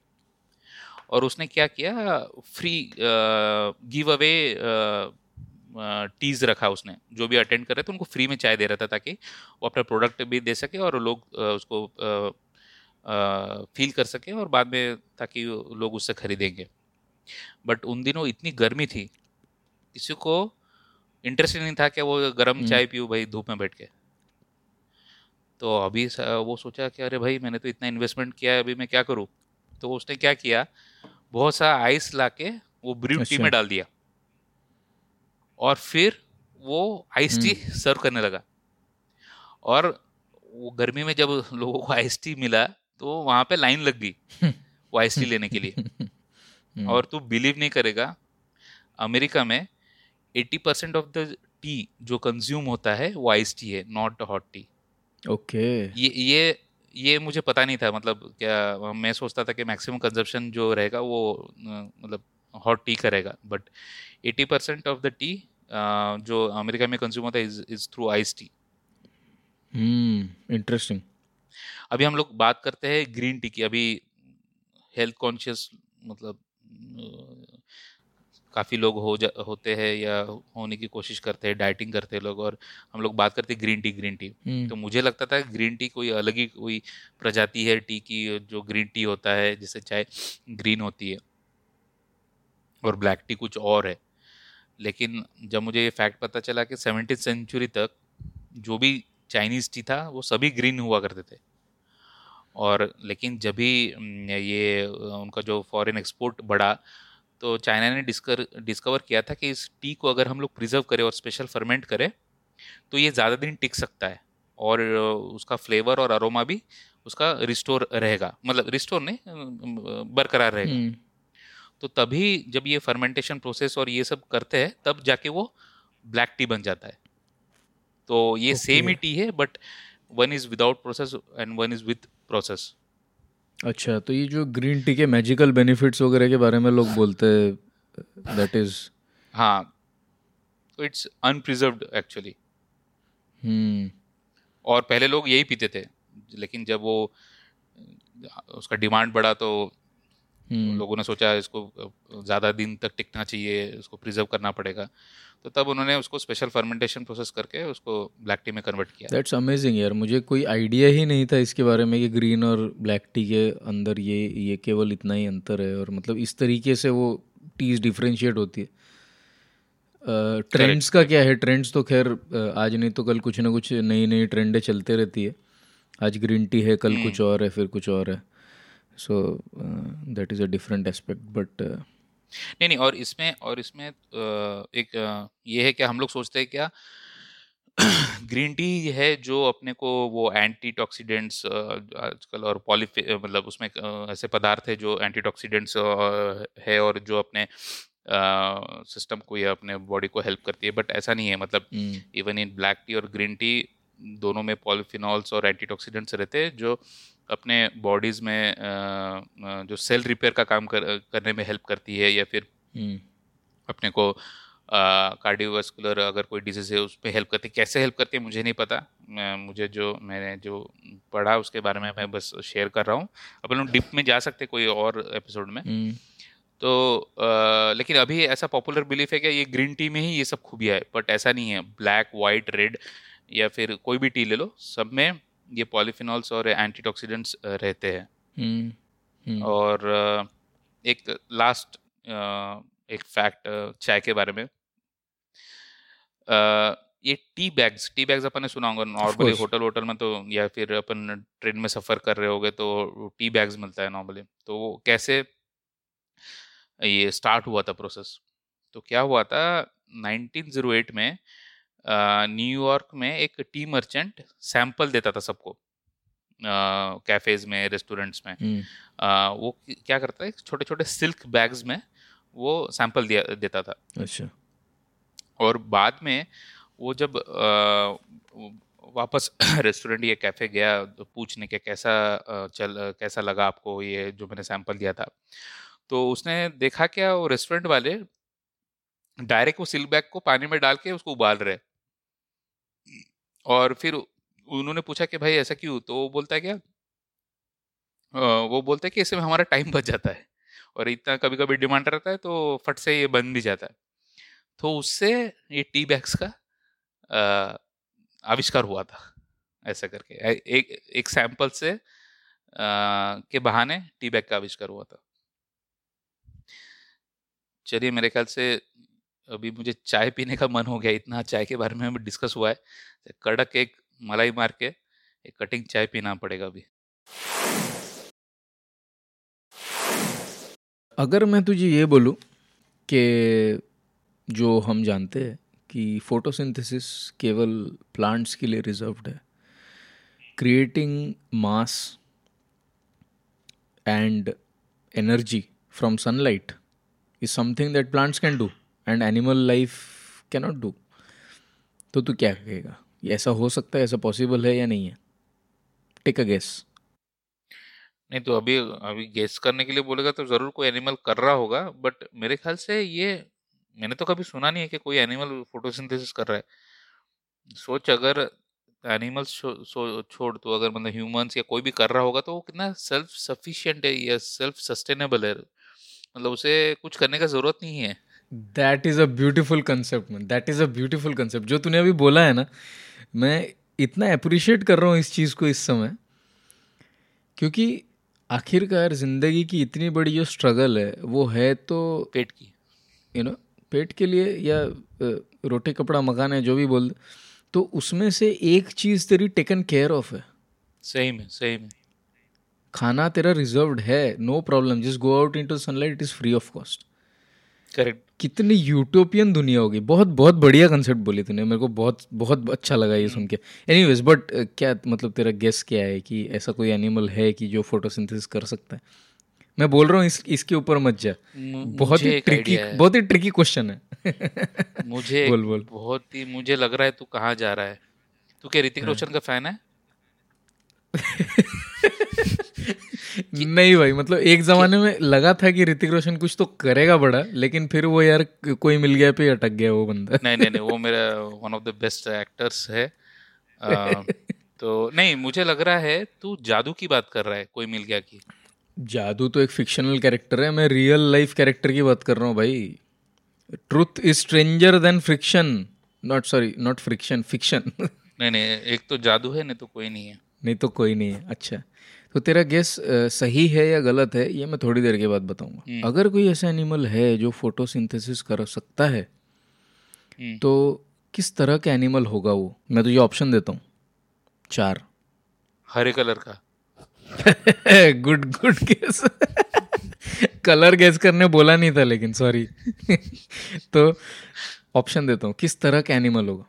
और उसने क्या किया? फ्री गिव अवे टीज रखा उसने। जो भी अटेंड कर रहे थे, उनको फ्री में चाय दे रहा था ताकि वो अपना प्रोडक्ट भी दे सके और लोग उसको फील कर सके और बाद में ताकि लोग उससे खरीदेंगे बट उन दिनों इतनी गर्मी थी किसी को इंटरेस्ट नहीं था कि वो गर्म हम्म। चाय पीऊँ भाई धूप में बैठ के तो अभी वो सोचा कि अरे भाई मैंने तो इतना इन्वेस्टमेंट किया है अभी मैं क्या करूँ तो उसने क्या किया बहुत सा आइस ला के वो ब्रू टी अच्छा। में डाल दिया और फिर वो आइस टी। सर्व करने लगा और वो गर्मी में जब लोगों को आइस टी मिला तो वहाँ पे लाइन लग गई वो आइस लेने के लिए। और तू बिलीव नहीं करेगा अमेरिका में 80 परसेंट ऑफ़ द टी जो कंज्यूम होता है वो आइस टी है नॉट हॉट टी ओके। ये ये ये मुझे पता नहीं था मतलब क्या मैं सोचता था कि मैक्सिमम कंजप्शन जो रहेगा वो मतलब हॉट टी का रहेगा। But 80 percent of the tea जो अमेरिका में कंज्यूम होता है is is through ice tea hmm interesting अभी हम लोग बात करते हैं ग्रीन टी की अभी हेल्थ कॉन्शियस मतलब काफ़ी लोग हो जा होते हैं या होने की कोशिश करते हैं डाइटिंग करते हैं लोग और हम लोग बात करते हैं ग्रीन टी ग्रीन टी तो मुझे लगता था ग्रीन टी कोई अलग ही कोई प्रजाति है टी की जो ग्रीन टी होता है जिससे चाय ग्रीन होती है। और ब्लैक टी कुछ और है। लेकिन जब मुझे ये फैक्ट पता चला कि सेवनटीन सेंचुरी तक जो भी चाइनीज़ टी था वो सभी ग्रीन हुआ करते थे। और लेकिन जब भी ये उनका जो फॉरेन एक्सपोर्ट बढ़ा तो चाइना ने डिस्कर डिस्कवर किया था कि इस टी को अगर हम लोग प्रिजर्व करें और स्पेशल फर्मेंट करें तो ये ज़्यादा दिन टिक सकता है। और उसका फ्लेवर और अरोमा भी उसका रिस्टोर रहेगा मतलब रिस्टोर नहीं बरकरार रहेगा। हम्म, तो तभी जब ये फर्मेंटेशन प्रोसेस और ये सब करते हैं तब जाके वो ब्लैक टी बन जाता है। तो ये सेम ही टी है but one is without process and one is with process अच्छा तो ये जो ग्रीन टी के मैजिकल बेनिफिट्स वगैरह के बारे में लोग बोलते हैं दैट इज़ हाँ इट्स अनप्रिजर्व्ड एक्चुअली हम्म। और पहले लोग यही पीते थे लेकिन जब वो उसका डिमांड बढ़ा तो हम्म। लोगों ने सोचा इसको ज़्यादा दिन तक टिकना चाहिए उसको प्रिजर्व करना पड़ेगा। तो तब उन्होंने उसको स्पेशल फर्मेंटेशन प्रोसेस करके उसको ब्लैक टी में कन्वर्ट किया। दैट्स अमेजिंग यार। मुझे कोई आइडिया ही नहीं था इसके बारे में कि ग्रीन और ब्लैक टी के अंदर ये ये केवल इतना ही अंतर है और मतलब इस तरीके से वो टीज डिफ्रेंशिएट होती है। ट्रेंड्स uh, का क्या है? ट्रेंड्स तो खैर आज नहीं तो कल कुछ ना कुछ नई नई ट्रेंडें चलते रहती है। आज ग्रीन टी है कल कुछ और है फिर कुछ और है। So that is a different aspect but नहीं नहीं और इसमें और इसमें एक ये है कि हम लोग सोचते हैं क्या ग्रीन टी है जो अपने को वो एंटीटॉक्सीडेंट्स आजकल और पॉलीफे मतलब उसमें ऐसे पदार्थ है जो एंटीटॉक्सीडेंट्स है और जो अपने सिस्टम को या अपने बॉडी को हेल्प करती है बट ऐसा नहीं है मतलब इवन इन ब्लैक टी और ग्रीन टी दोनों में पॉलीफिनॉल्स और एंटीटॉक्सीडेंट्स रहते हैं जो अपने बॉडीज़ में जो सेल रिपेयर का काम कर, करने में हेल्प करती है या फिर अपने को कार्डियोवास्कुलर अगर कोई डिज़ीज़ है उस पर हेल्प करती है। कैसे हेल्प करती है मुझे नहीं पता। मुझे जो मैंने जो पढ़ा उसके बारे में मैं बस शेयर कर रहा हूँ। अपन लोग डिप में जा सकते कोई और एपिसोड में। तो अ, लेकिन अभी ऐसा पॉपुलर बिलीफ है कि ये ग्रीन टी में ही ये सब खूबियाँ है बट ऐसा नहीं है। ब्लैक वाइट रेड या फिर कोई भी टी ले लो सब में ये पॉलीफिनॉल्स और एंटीटॉक्सीडेंट्स रहते हैं। और एक लास्ट एक फैक्ट चाय के बारे में। ये टी बैग्स टी बैग्स अपन ने सुना होगा नॉर्मली होटल होटल में तो या फिर अपन ट्रेन में सफ़र कर रहे होगे तो टी बैग्स मिलता है नॉर्मली तो वो कैसे ये स्टार्ट हुआ था प्रोसेस तो क्या हुआ था 1908 में न्यूयॉर्क में एक टी मर्चेंट सैंपल देता था सबको कैफेज में रेस्टोरेंट्स में। हम्म, अ, वो क्या करता है छोटे छोटे सिल्क बैग्स में वो सैंपल दिया देता था। अच्छा। और बाद में वो जब अ, वापस रेस्टोरेंट या कैफ़े गया तो पूछने के कैसा चल कैसा लगा आपको ये जो मैंने सैंपल दिया था? तो उसने देखा क्या वो रेस्टोरेंट वाले डायरेक्ट वो सिल्क बैग को पानी में डाल के उसको उबाल रहे। और फिर उन्होंने पूछा कि भाई ऐसा क्यों? तो वो बोलता है क्या? वो बोलता है कि इसमें हमारा टाइम बच जाता है और इतना कभी कभी डिमांड रहता है तो फट से ये बन भी जाता है। तो उससे ये टी बैग्स का आविष्कार हुआ था ऐसा करके। एक एक सैंपल से अ, के बहाने टी बैग का आविष्कार हुआ था। चलिए मेरे ख्याल से अभी मुझे चाय पीने का मन हो गया, इतना चाय के बारे में हमें डिस्कस हुआ है तो कड़क एक मलाई मार के एक कटिंग चाय पीना पड़ेगा अभी। अगर मैं तुझे ये बोलूँ कि जो हम जानते हैं कि फोटोसिंथेसिस केवल प्लांट्स के लिए रिजर्व्ड है creating mass and energy from sunlight is something that plants can do and animal life cannot do तो तू क्या कहेगा? ये ऐसा हो सकता है, ऐसा पॉसिबल है या नहीं है? टेक अ गेस नहीं तो अभी अभी गेस करने के लिए बोलेगा तो ज़रूर कोई एनिमल कर रहा होगा बट मेरे ख्याल से ये, मैंने तो कभी सुना नहीं है कि कोई एनिमल फोटोसिंथेसिस कर रहा है। सोच, अगर एनिमल्स छोड़ तो अगर मतलब ह्यूमंस या कोई भी कर रहा होगा तो वो कितना सेल्फ सफिशिएंट है या सेल्फ सस्टेनेबल है। मतलब उसे कुछ करने का ज़रूरत नहीं है। That is a beautiful concept man that is a beautiful concept जो तूने अभी बोला है ना मैं इतना अप्रिशिएट कर रहा हूँ इस चीज़ को इस समय क्योंकि आखिरकार ज़िंदगी की इतनी बड़ी जो स्ट्रगल है वो है तो पेट की। यू नो पेट के लिए या रोटी कपड़ा मकान है जो भी बोल तो उसमें से एक चीज़ तेरी टेकन केयर ऑफ़ है। सही में सही में। खाना तेरा रिजर्व्ड है no problem just go out into sunlight it is free of cost correct कितनी यूटोपियन दुनिया होगी। बहुत बहुत बढ़िया कंसेप्ट बोली तूने। मेरे को बहुत बहुत अच्छा लगा ये सुन के एनीवेज बट क्या मतलब तेरा गेस क्या है कि ऐसा कोई एनिमल है कि जो फोटोसिंथेसिस कर सकता है? मैं बोल रहा हूँ इस इसके ऊपर मत जा। बहुत ही ट्रिकी है। बहुत ही ट्रिकी क्वेश्चन है। मुझे बोल, बोल। बहुत ही मुझे लग रहा है तू कहाँ जा रहा है। तू क्या ऋतिक रोशन का फ़ैन है? नहीं भाई मतलब एक जमाने में लगा था कि ऋतिक रोशन कुछ तो करेगा बड़ा लेकिन फिर वो यार कोई मिल गया पे अटक गया वो बंदा। नहीं नहीं नहीं वो मेरा one of the best actors है। अ, तो नहीं मुझे लग रहा है तू जादू की बात कर रहा है कोई मिल गया की? जादू तो एक फिक्शनल कैरेक्टर है मैं रियल लाइफ कैरेक्टर की बात कर रहा हूँ भाई। Truth is stranger than friction not sorry not friction fiction नहीं नहीं एक तो जादू है नहीं तो कोई नहीं है। नहीं तो कोई नहीं है अच्छा। तो तेरा गेस सही है या गलत है ये मैं थोड़ी देर के बाद बताऊँगा। अगर कोई ऐसा एनिमल है जो फोटोसिंथेसिस कर सकता है हम्म, तो किस तरह का एनिमल होगा वो? मैं तुझे ऑप्शन देता हूँ। चार। हरे कलर का। Good good guess colour guess करने बोला नहीं था लेकिन सॉरी तो ऑप्शन देता हूँ किस तरह का एनिमल होगा?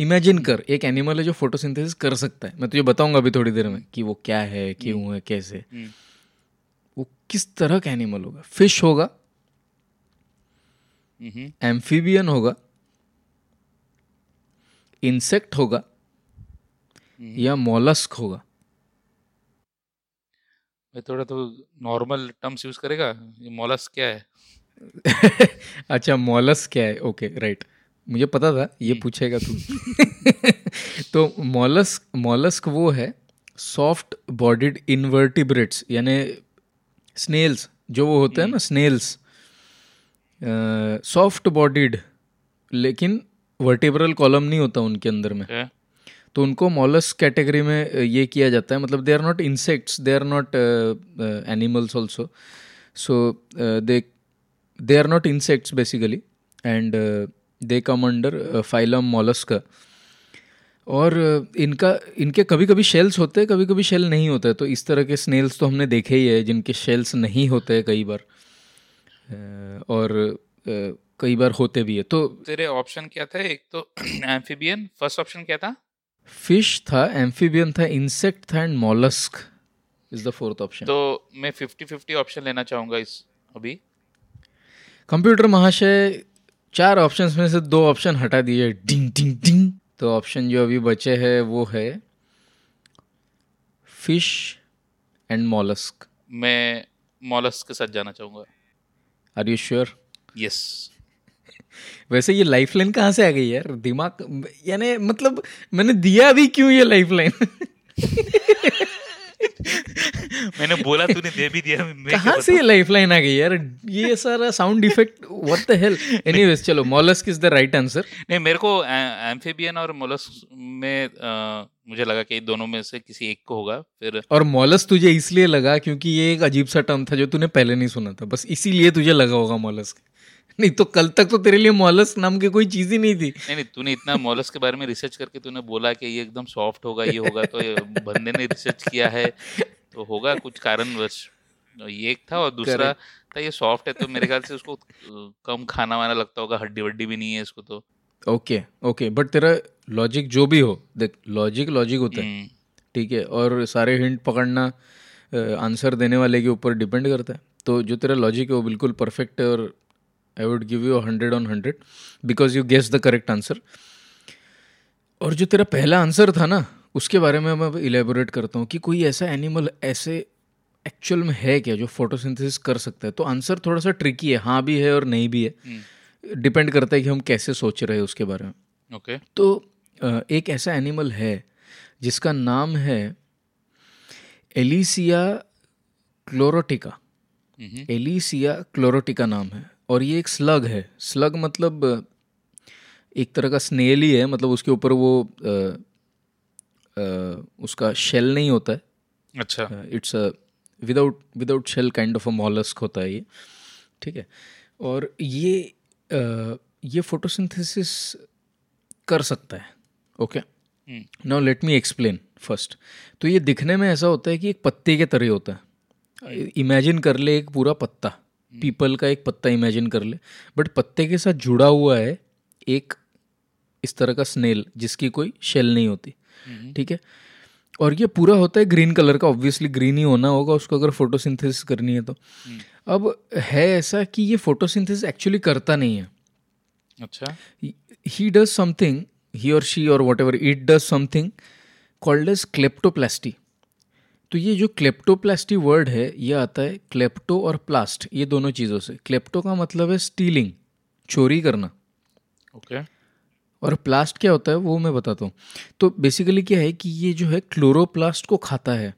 इमेजिन कर एक एनिमल है जो फोटोसिंथेसिस कर सकता है। मैं तुझे बताऊँगा अभी थोड़ी देर में कि वो क्या है क्यों है कैसे हम्म, वो किस तरह का एनिमल होगा? फ़िश होगा। हम्म, एम्फीबियन होगा। इंसेक्ट होगा। या मोलस्क होगा। मैं थोड़ा तो नॉर्मल टर्म्स यूज़ करेगा? ये मॉलस क्या है? अच्छा मोलस्क क्या है? ओके राइट मुझे पता था ये पूछेगा तू। तो मॉलस्क मॉलस्क वो है सॉफ्ट बॉडीड इन्वर्टिब्रेट्स यानी स्नेल्स जो वो होते हैं ना स्नेल्स सॉफ्ट बॉडीड लेकिन वर्टिब्रल कॉलम नहीं होता उनके अंदर में। तो उनको मॉलस कैटेगरी में ये किया जाता है मतलब they are not insects they are not animals also so they they are not insects basically and uh, come under uh, phylum mollusca और इनका इनके कभी कभी शेल्स होते हैं कभी कभी शेल नहीं होते तो इस तरह के स्नेल्स तो हमने देखे ही है जिनके शेल्स नहीं होते हैं कई बार। और कई बार होते भी है। तो तेरे ऑप्शन क्या था? एक तो एम्फीबियन फ़र्स्ट ऑप्शन क्या था? फ़िश था एम्फीबियन था इंसेक्ट था and mollusc is the fourth option तो मैं फिफ्टी फिफ्टी ऑप्शन लेना चाहूँगा इस अभी। कंप्यूटर महाशय चार ऑप्शंस में से दो ऑप्शन हटा दिए। डिंग डिंग डिंग। तो ऑप्शन जो अभी बचे हैं वो है फ़िश एंड मॉलस्क मैं मॉलस्क के साथ जाना चाहूँगा। आर यू श्योर यस वैसे ये लाइफ लाइन कहाँ से आ गई यार? दिमाग यानी मतलब मैंने दिया भी क्यों ये लाइफ लाइन मैंने बोला तूने दे भी दिया कहाँ से ये लाइफ लाइन आ गई यार? ये सारा sound effect what the hell anyways चलो mollusc is the right answer नहीं मेरे को एम्फीबियन और मोलस्क में आ, मुझे लगा कि दोनों में से किसी एक को होगा फिर और मोलस तुझे इसलिए लगा क्योंकि ये एक अजीब सा टर्म था जो तूने पहले नहीं सुना था। बस इसीलिए तुझे लगा होगा मोलस्क नहीं तो कल तक तो तेरे लिए मॉलस नाम की कोई चीज़ ही नहीं थी। नहीं नहीं तूने इतना मॉलस के बारे में रिसर्च करके तूने बोला कि ये एकदम सॉफ्ट होगा ये होगा तो बंदे ने रिसर्च किया है। तो होगा कुछ कारणवश। ये एक था और दूसरा था ये सॉफ्ट है तो मेरे ख्याल से उसको कम खाना वाना लगता होगा हड्डी वड्डी भी नहीं है इसको तो। ओके ओके बट तेरा लॉजिक जो भी हो देख लॉजिक लॉजिक होता है। हम्म। ठीक है और सारे हिंट पकड़ना आंसर देने वाले के ऊपर डिपेंड करता है। तो जो तेरा लॉजिक है वो बिल्कुल परफेक्ट है और I would give you hundred on hundred because you guess the correct answer और जो तेरा पहला आंसर था ना उसके बारे में मैं इलेबोरेट करता हूँ कि कोई ऐसा एनिमल ऐसे एक्चुअल में है क्या जो फोटोसिंथेसिस कर सकता है? तो आंसर थोड़ा सा ट्रिकी है हाँ भी है और नहीं भी है। Depend hmm. करता है कि हम कैसे सोच रहे हैं उसके बारे में। Okay okay. तो एक ऐसा एनिमल है जिसका नाम है एलिसिया क्लोरोटिका एलिसिया क्लोरोटिका नाम है और ये एक स्लग है। स्लग मतलब एक तरह का स्नेल ही है मतलब उसके ऊपर वो उसका शेल नहीं होता है। अच्छा। It's a without without shell kind of a mollusc होता है ये। ठीक है? और ये आ, ये फोटोसिंथेसिस कर सकता है। Okay now let me explain first तो ये दिखने में ऐसा होता है कि एक पत्ते के तरह होता है। इमेजिन कर ले एक पूरा पत्ता। पीपल का एक पत्ता इमेजिन कर ले। बट पत्ते के साथ जुड़ा हुआ है एक इस तरह का स्नेल जिसकी कोई शेल नहीं होती। हम्म। ठीक है? और ये पूरा होता है ग्रीन कलर का ऑब्वियसली ग्रीन ही होना होगा उसको अगर फोटोसिंथेसिस करनी है तो। हम्म। अब है ऐसा कि ये फोटोसिंथेसिस एक्चुअली करता नहीं है। अच्छा। ही डज समथिंग ही और शी और whatever it does something called as kleptoplasty तो ये जो क्लेप्टोप्लास्टी वर्ड है ये आता है क्लेप्टो और प्लास्ट ये दोनों चीज़ों से। क्लेप्टो का मतलब है स्टीलिंग चोरी करना। Okay okay. और प्लास्ट क्या होता है वो मैं बताता हूँ। तो बेसिकली क्या है कि ये जो है क्लोरोप्लास्ट को खाता है।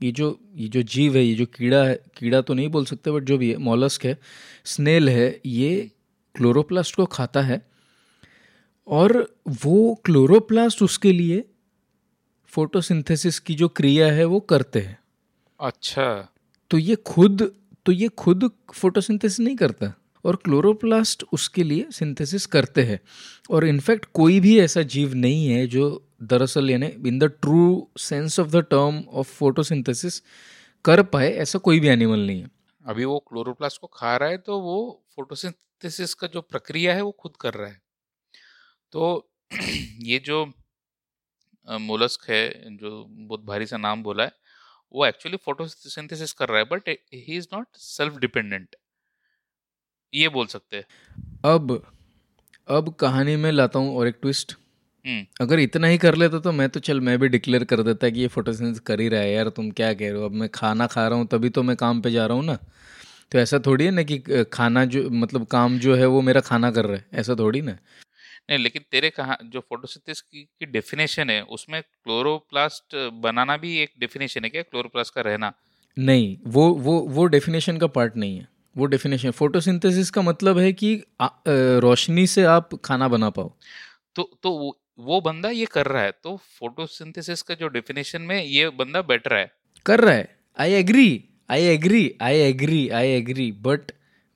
ये जो ये जो जीव है ये जो कीड़ा है कीड़ा तो नहीं बोल सकते बट जो भी है मॉलस्क है स्नेल है ये क्लोरोप्लास्ट को खाता है। और वो क्लोरोप्लास्ट उसके लिए फोटोसिंथेसिस की जो क्रिया है वो करते हैं। अच्छा। तो ये खुद तो ये खुद फोटोसिंथेसिस नहीं करता। और क्लोरोप्लास्ट उसके लिए सिंथेसिस करते हैं। और इनफैक्ट कोई भी ऐसा जीव नहीं है जो दरअसल यानी in the true sense of the term of photosynthesis कर पाए, ऐसा कोई भी एनिमल नहीं है। अभी वो क्लोरोप्लास्ट को खा रहा है तो वो फोटोसिंथेसिस का जो प्रक्रिया है, वो खुद कर रहा है। तो ये जो मोलस्क है, जो बहुत भारी सा नाम बोला है, वो एक्चुअली फोटोसिंथेसिस कर रहा है but he is not self dependent ये बोल सकते हैं। अब अब कहानी में लाता हूँ और एक ट्विस्ट हम्म। अगर इतना ही कर लेता तो मैं तो चल मैं भी डिक्लेयर कर देता कि ये फोटोसिंथेसिस कर ही रहा है यार तुम क्या कह रहे हो? अब मैं खाना खा रहा हूँ तभी तो मैं काम पे जा रहा हूँ ना। तो ऐसा थोड़ी है ना कि खाना जो मतलब काम जो है वो मेरा खाना कर रहा है ऐसा थोड़ी ना। नहीं लेकिन तेरे कहा जो फोटोसिंथेसिस की, की डेफिनेशन है उसमें क्लोरोप्लास्ट बनाना भी एक डेफिनेशन है क्या? क्लोरोप्लास्ट का रहना? नहीं वो वो वो डेफिनेशन का पार्ट नहीं है। वो डेफिनेशन फोटोसिंथेसिस का मतलब है कि रोशनी से आप खाना बना पाओ। तो तो वो, वो बंदा ये कर रहा है तो फोटोसिंथेसिस का जो डेफिनेशन में ये बंदा बेटर है। कर रहा है। I agree I agree I agree I agree but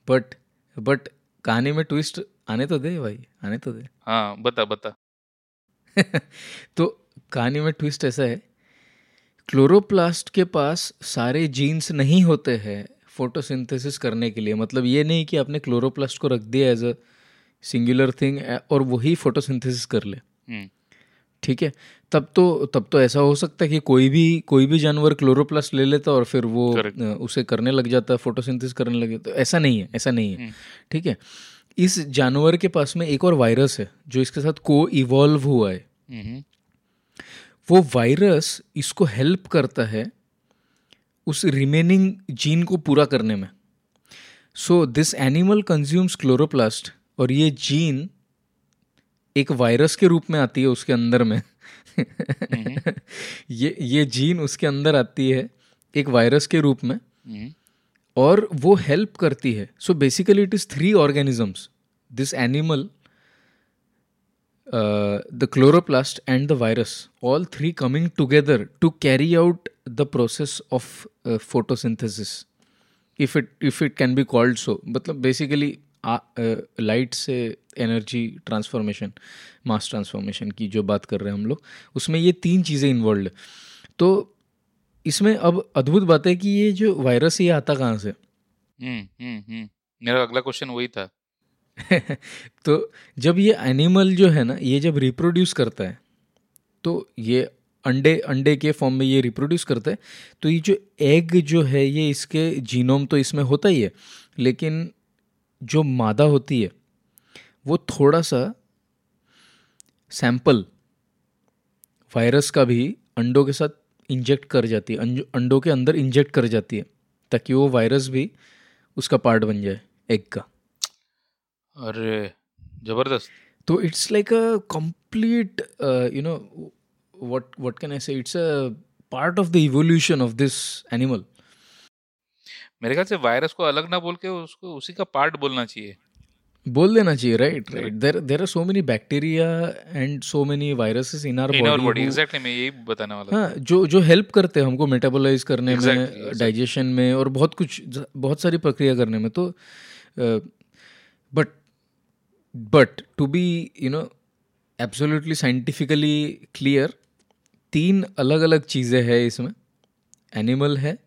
but but कहानी में ट्विस्ट आने तो दे भाई आने तो दे। हाँ बता बता। तो कहानी में ट्विस्ट ऐसा है क्लोरोप्लास्ट के पास सारे जीन्स नहीं होते हैं फोटोसिंथेसिस करने के लिए मतलब ये नहीं कि आपने क्लोरोप्लास्ट को रख दिया एज अ सिंगुलर थिंग और वही फोटोसिंथेसिस कर ले हम्म। ठीक है तब तो तब तो ऐसा हो सकता है कि कोई भी कोई भी जानवर क्लोरोप्लास्ट ले लेता और फिर वो Correct. उसे करने लग जाता है फोटोसिंथेसिस करने लग जाता ऐसा नहीं है ऐसा नहीं है हम्म। ठीक है इस जानवर के पास में एक और वायरस है जो इसके साथ को इवॉल्व हुआ है हम्म। वो वायरस इसको हेल्प करता है उस रिमेनिंग जीन को पूरा करने में so this animal consumes chloroplast और ये जीन एक वायरस के रूप में आती है उसके अंदर में हम्म। ये ये जीन उसके अंदर आती है एक वायरस के रूप में हम्म। और वो हेल्प करती है so basically it is three organisms this animal the chloroplast and the virus all three coming together to carry out the process of photosynthesis if it if it can be called so मतलब basically light से energy transformation mass transformation की जो बात कर रहे हैं हम लोग, उसमें ये तीन चीज़ें इन्वॉल्व तो इसमें अब अद्भुत बात है कि ये जो वायरस ये आता कहाँ से? हम्म हम्म हम्म। मेरा अगला क्वेश्चन वही था। तो जब ये एनिमल जो है ना, ये जब रिप्रोड्यूस करता है तो ये अंडे अंडे के फॉर्म में ये रिप्रोड्यूस करता है तो ये जो एग जो है, ये इसके जीनोम तो इसमें होता ही है, लेकिन जो मादा होती है, वो थोड़ा सा सैंपल वायरस का भी अंडों के साथ इंजेक्ट कर जाती है अंडों के अंदर इंजेक्ट कर जाती है, ताकि वो वायरस भी उसका पार्ट बन जाए एग का। अरे ज़बरदस्त। तो it's like a complete you know what what can I say it's a part of the evolution of this animal मेरे ख्याल से वायरस को अलग ना बोल के उसको उसी का पार्ट बोलना चाहिए। बोल देना चाहिए right right there there are so many bacteria and so many viruses in our body body exactly मैं यही बताने वाला हाँ जो जो हेल्प करते हैं हमको मेटाबोलाइज करने exactly, में डाइजेशन exactly. में और बहुत कुछ बहुत सारी प्रक्रिया करने में। तो but but to be you know absolutely scientifically clear तीन अलग अलग चीज़ें हैं इसमें. एनिमल है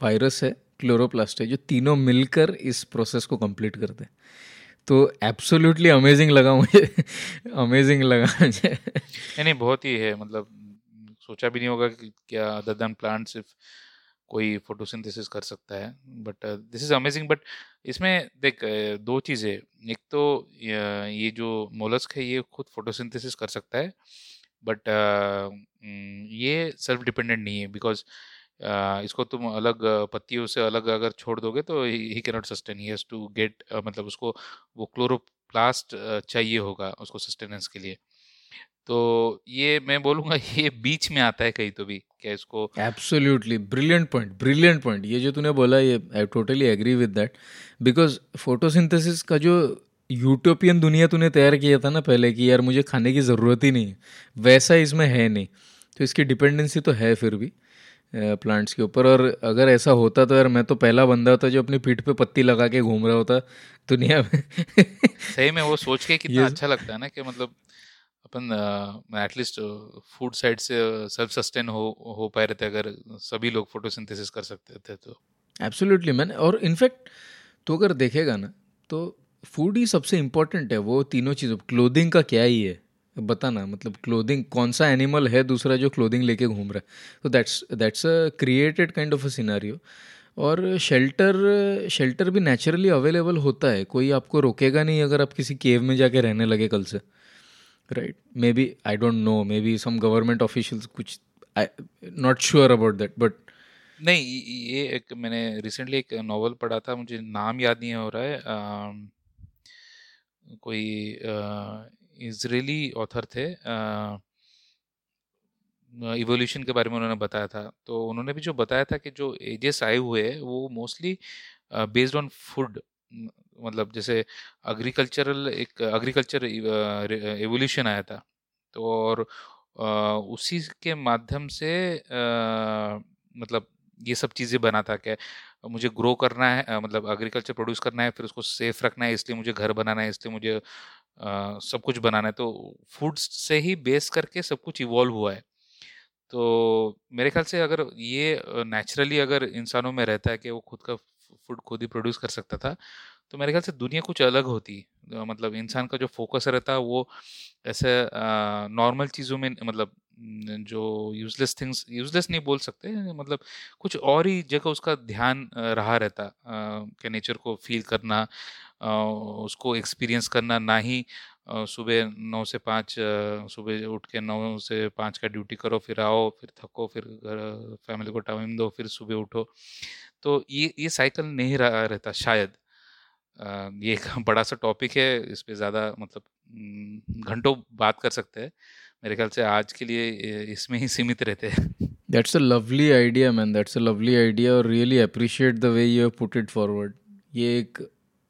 वायरस है क्लोरोप्लास्ट है, जो तीनों मिलकर इस प्रोसेस को कंप्लीट करते हैं. तो एब्सोल्युटली अमेजिंग लगा मुझे. अमेजिंग लगा मुझे. नहीं नहीं, बहुत ही है. मतलब सोचा भी नहीं होगा कि क्या अदर देन प्लांट सिर्फ़ कोई फोटोसिंथेसिस कर सकता है, but this is amazing. But इसमें देख दो चीज़ें। एक तो ये जो मोलस्क है, ये खुद फोटोसिंथेसिस कर सकता है, बट ये सेल्फ डिपेंडेंट नहीं है बिकॉज़ इसको तुम अलग पत्तियों से अलग अगर छोड़ दोगे तो he cannot sustain. He has to get मतलब उसको, वो क्लोरोप्लास्ट चाहिए होगा उसको सस्टेनेंस के लिए। तो ये मैं बोलूँगा ये बीच में आता है कहीं तो भी। क्या इसको absolutely brilliant point brilliant point ये जो तूने बोला ये I totally agree with that because photosynthesis का जो यूटोपियन दुनिया तूने तैयार किया था ना पहले कि यार मुझे खाने की ज़रूरत ही नहीं है वैसा इसमें है नहीं। तो इसकी डिपेंडेंसी तो है फिर भी प्लांट्स के ऊपर। और अगर ऐसा होता तो यार मैं तो पहला बंदा होता जो अपनी पीठ पे पत्ती लगा के घूम रहा होता दुनिया में। सही में वो सोच के कितना अच्छा लगता है ना कि मतलब अपन एटलीस्ट फ़ूड साइड से सेल्फ सस्टेन हो हो पाए रहते अगर सभी लोग फोटोसिंथेसिस कर सकते थे तो। एब्सोल्युटली मैंने और इनफैक्ट तो अगर देखेगा ना तो फ़ूड ही सबसे इम्पोर्टेंट है। वो तीनों चीज़ों क्लोदिंग का क्या ही है? बताना मतलब क्लोदिंग कौन सा एनिमल है दूसरा जो क्लोदिंग लेके घूम रहा है? तो that's that's a created kind of a scenario और शेल्टर शेल्टर भी नेचुरली अवेलेबल होता है। कोई आपको रोकेगा नहीं अगर आप किसी केव में जाके रहने लगे कल से। Right maybe I don't know maybe some government officials कुछ not sure about that but नहीं ये एक मैंने रिसेंटली एक नॉवल पढ़ा था मुझे नाम याद नहीं हो रहा है। आ, कोई इसराइली ऑथर थे। इवोल्यूशन के बारे में उन्होंने बताया था। तो उन्होंने भी जो बताया था कि जो एजेस आए हुए हैं वो मोस्टली बेस्ड ऑन फ़ूड मतलब जैसे एग्रीकल्चरल एक एग्रीकल्चर एवोल्यूशन आया था। तो और उसी के माध्यम से मतलब ये सब चीज़ें बना था क्या? मुझे ग्रो करना है मतलब एग्रीकल्चर प्रोड्यूस करना है फिर उसको सेफ़ रखना है इसलिए मुझे घर बनाना है इसलिए मुझे आ, सब कुछ बनाना है। तो फ़ूड से ही बेस करके सब कुछ इवॉल्व हुआ है। तो मेरे ख्याल से अगर ये नेचुरली अगर इंसानों में रहता है कि वो खुद का फ़ूड खुद ही प्रोड्यूस कर सकता था। तो मेरे ख्याल से दुनिया कुछ अलग होती मतलब इंसान का जो फोकस रहता वो ऐसे नॉर्मल चीज़ों में मतलब जो यूजलेस थिंग्स यूजलेस नहीं बोल सकते मतलब कुछ और ही जगह उसका ध्यान रहा रहता कि नेचर को फील करना उसको एक्सपीरियंस करना, ना ही सुबह नौ से पाँच सुबह उठ के नौ से पाँच का ड्यूटी करो, फिर आओ, फिर थको, फिर घर फैमिली को टाइम दो, फिर सुबह उठो। तो ये ये साइकिल नहीं रहा रहता शायद। ये एक बड़ा सा टॉपिक है इस पर ज़्यादा मतलब घंटों बात कर सकते हैं। मेरे ख्याल से आज के लिए इसमें ही सीमित रहते हैं। That's a lovely idea man that's a lovely idea और really appreciate the way you put it forward ये एक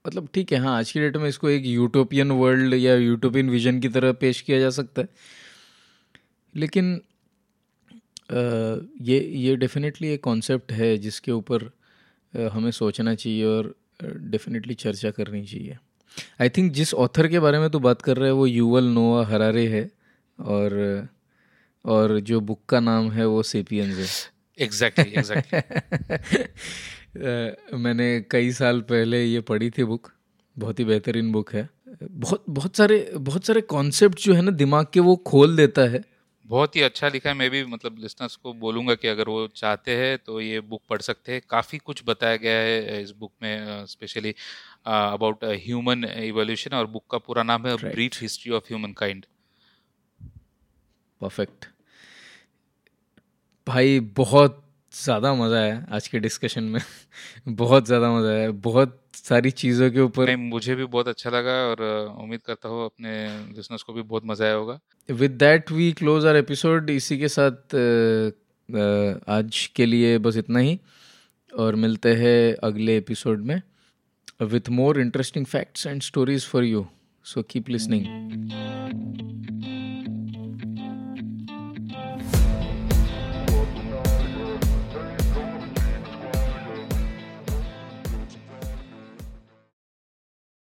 मतलब ठीक है हाँ आज की डेट में इसको एक यूटोपियन वर्ल्ड या यूटोपियन विजन की तरह पेश किया जा सकता है। लेकिन आ, ये ये डेफिनेटली एक कॉन्सेप्ट है जिसके ऊपर हमें सोचना चाहिए और डेफिनेटली चर्चा करनी चाहिए। आई थिंक जिस ऑथर के बारे में तो बात कर रहे हैं वो यूवल नोआ हरारे है और और जो बुक का नाम है वो सेपियंस है। एग्जैक्टली एग्जैक्टली मैंने कई साल पहले ये पढ़ी थी बुक बहुत ही बेहतरीन बुक है। बहुत बहुत सारे बहुत सारे कॉन्सेप्ट जो है ना दिमाग के वो खोल देता है। बहुत ही अच्छा लिखा है। मैं भी मतलब लिसनर्स को बोलूँगा कि अगर वो चाहते हैं तो ये बुक पढ़ सकते हैं। काफ़ी कुछ बताया गया है इस बुक में स्पेशली अबाउट ह्यूमन इवोल्यूशन और बुक का पूरा नाम है brief history of humankind perfect भाई बहुत ज़्यादा मज़ा आया आज के डिस्कशन में। बहुत ज़्यादा मज़ा आया। बहुत सारी चीज़ों के ऊपर। मुझे भी बहुत अच्छा लगा और उम्मीद करता हूँ अपने लिसनर्स को भी बहुत मज़ा आया होगा। With that we close our episode इसी के साथ आज के लिए बस इतना ही और मिलते हैं अगले एपिसोड में with more interesting facts and stories for you so keep listening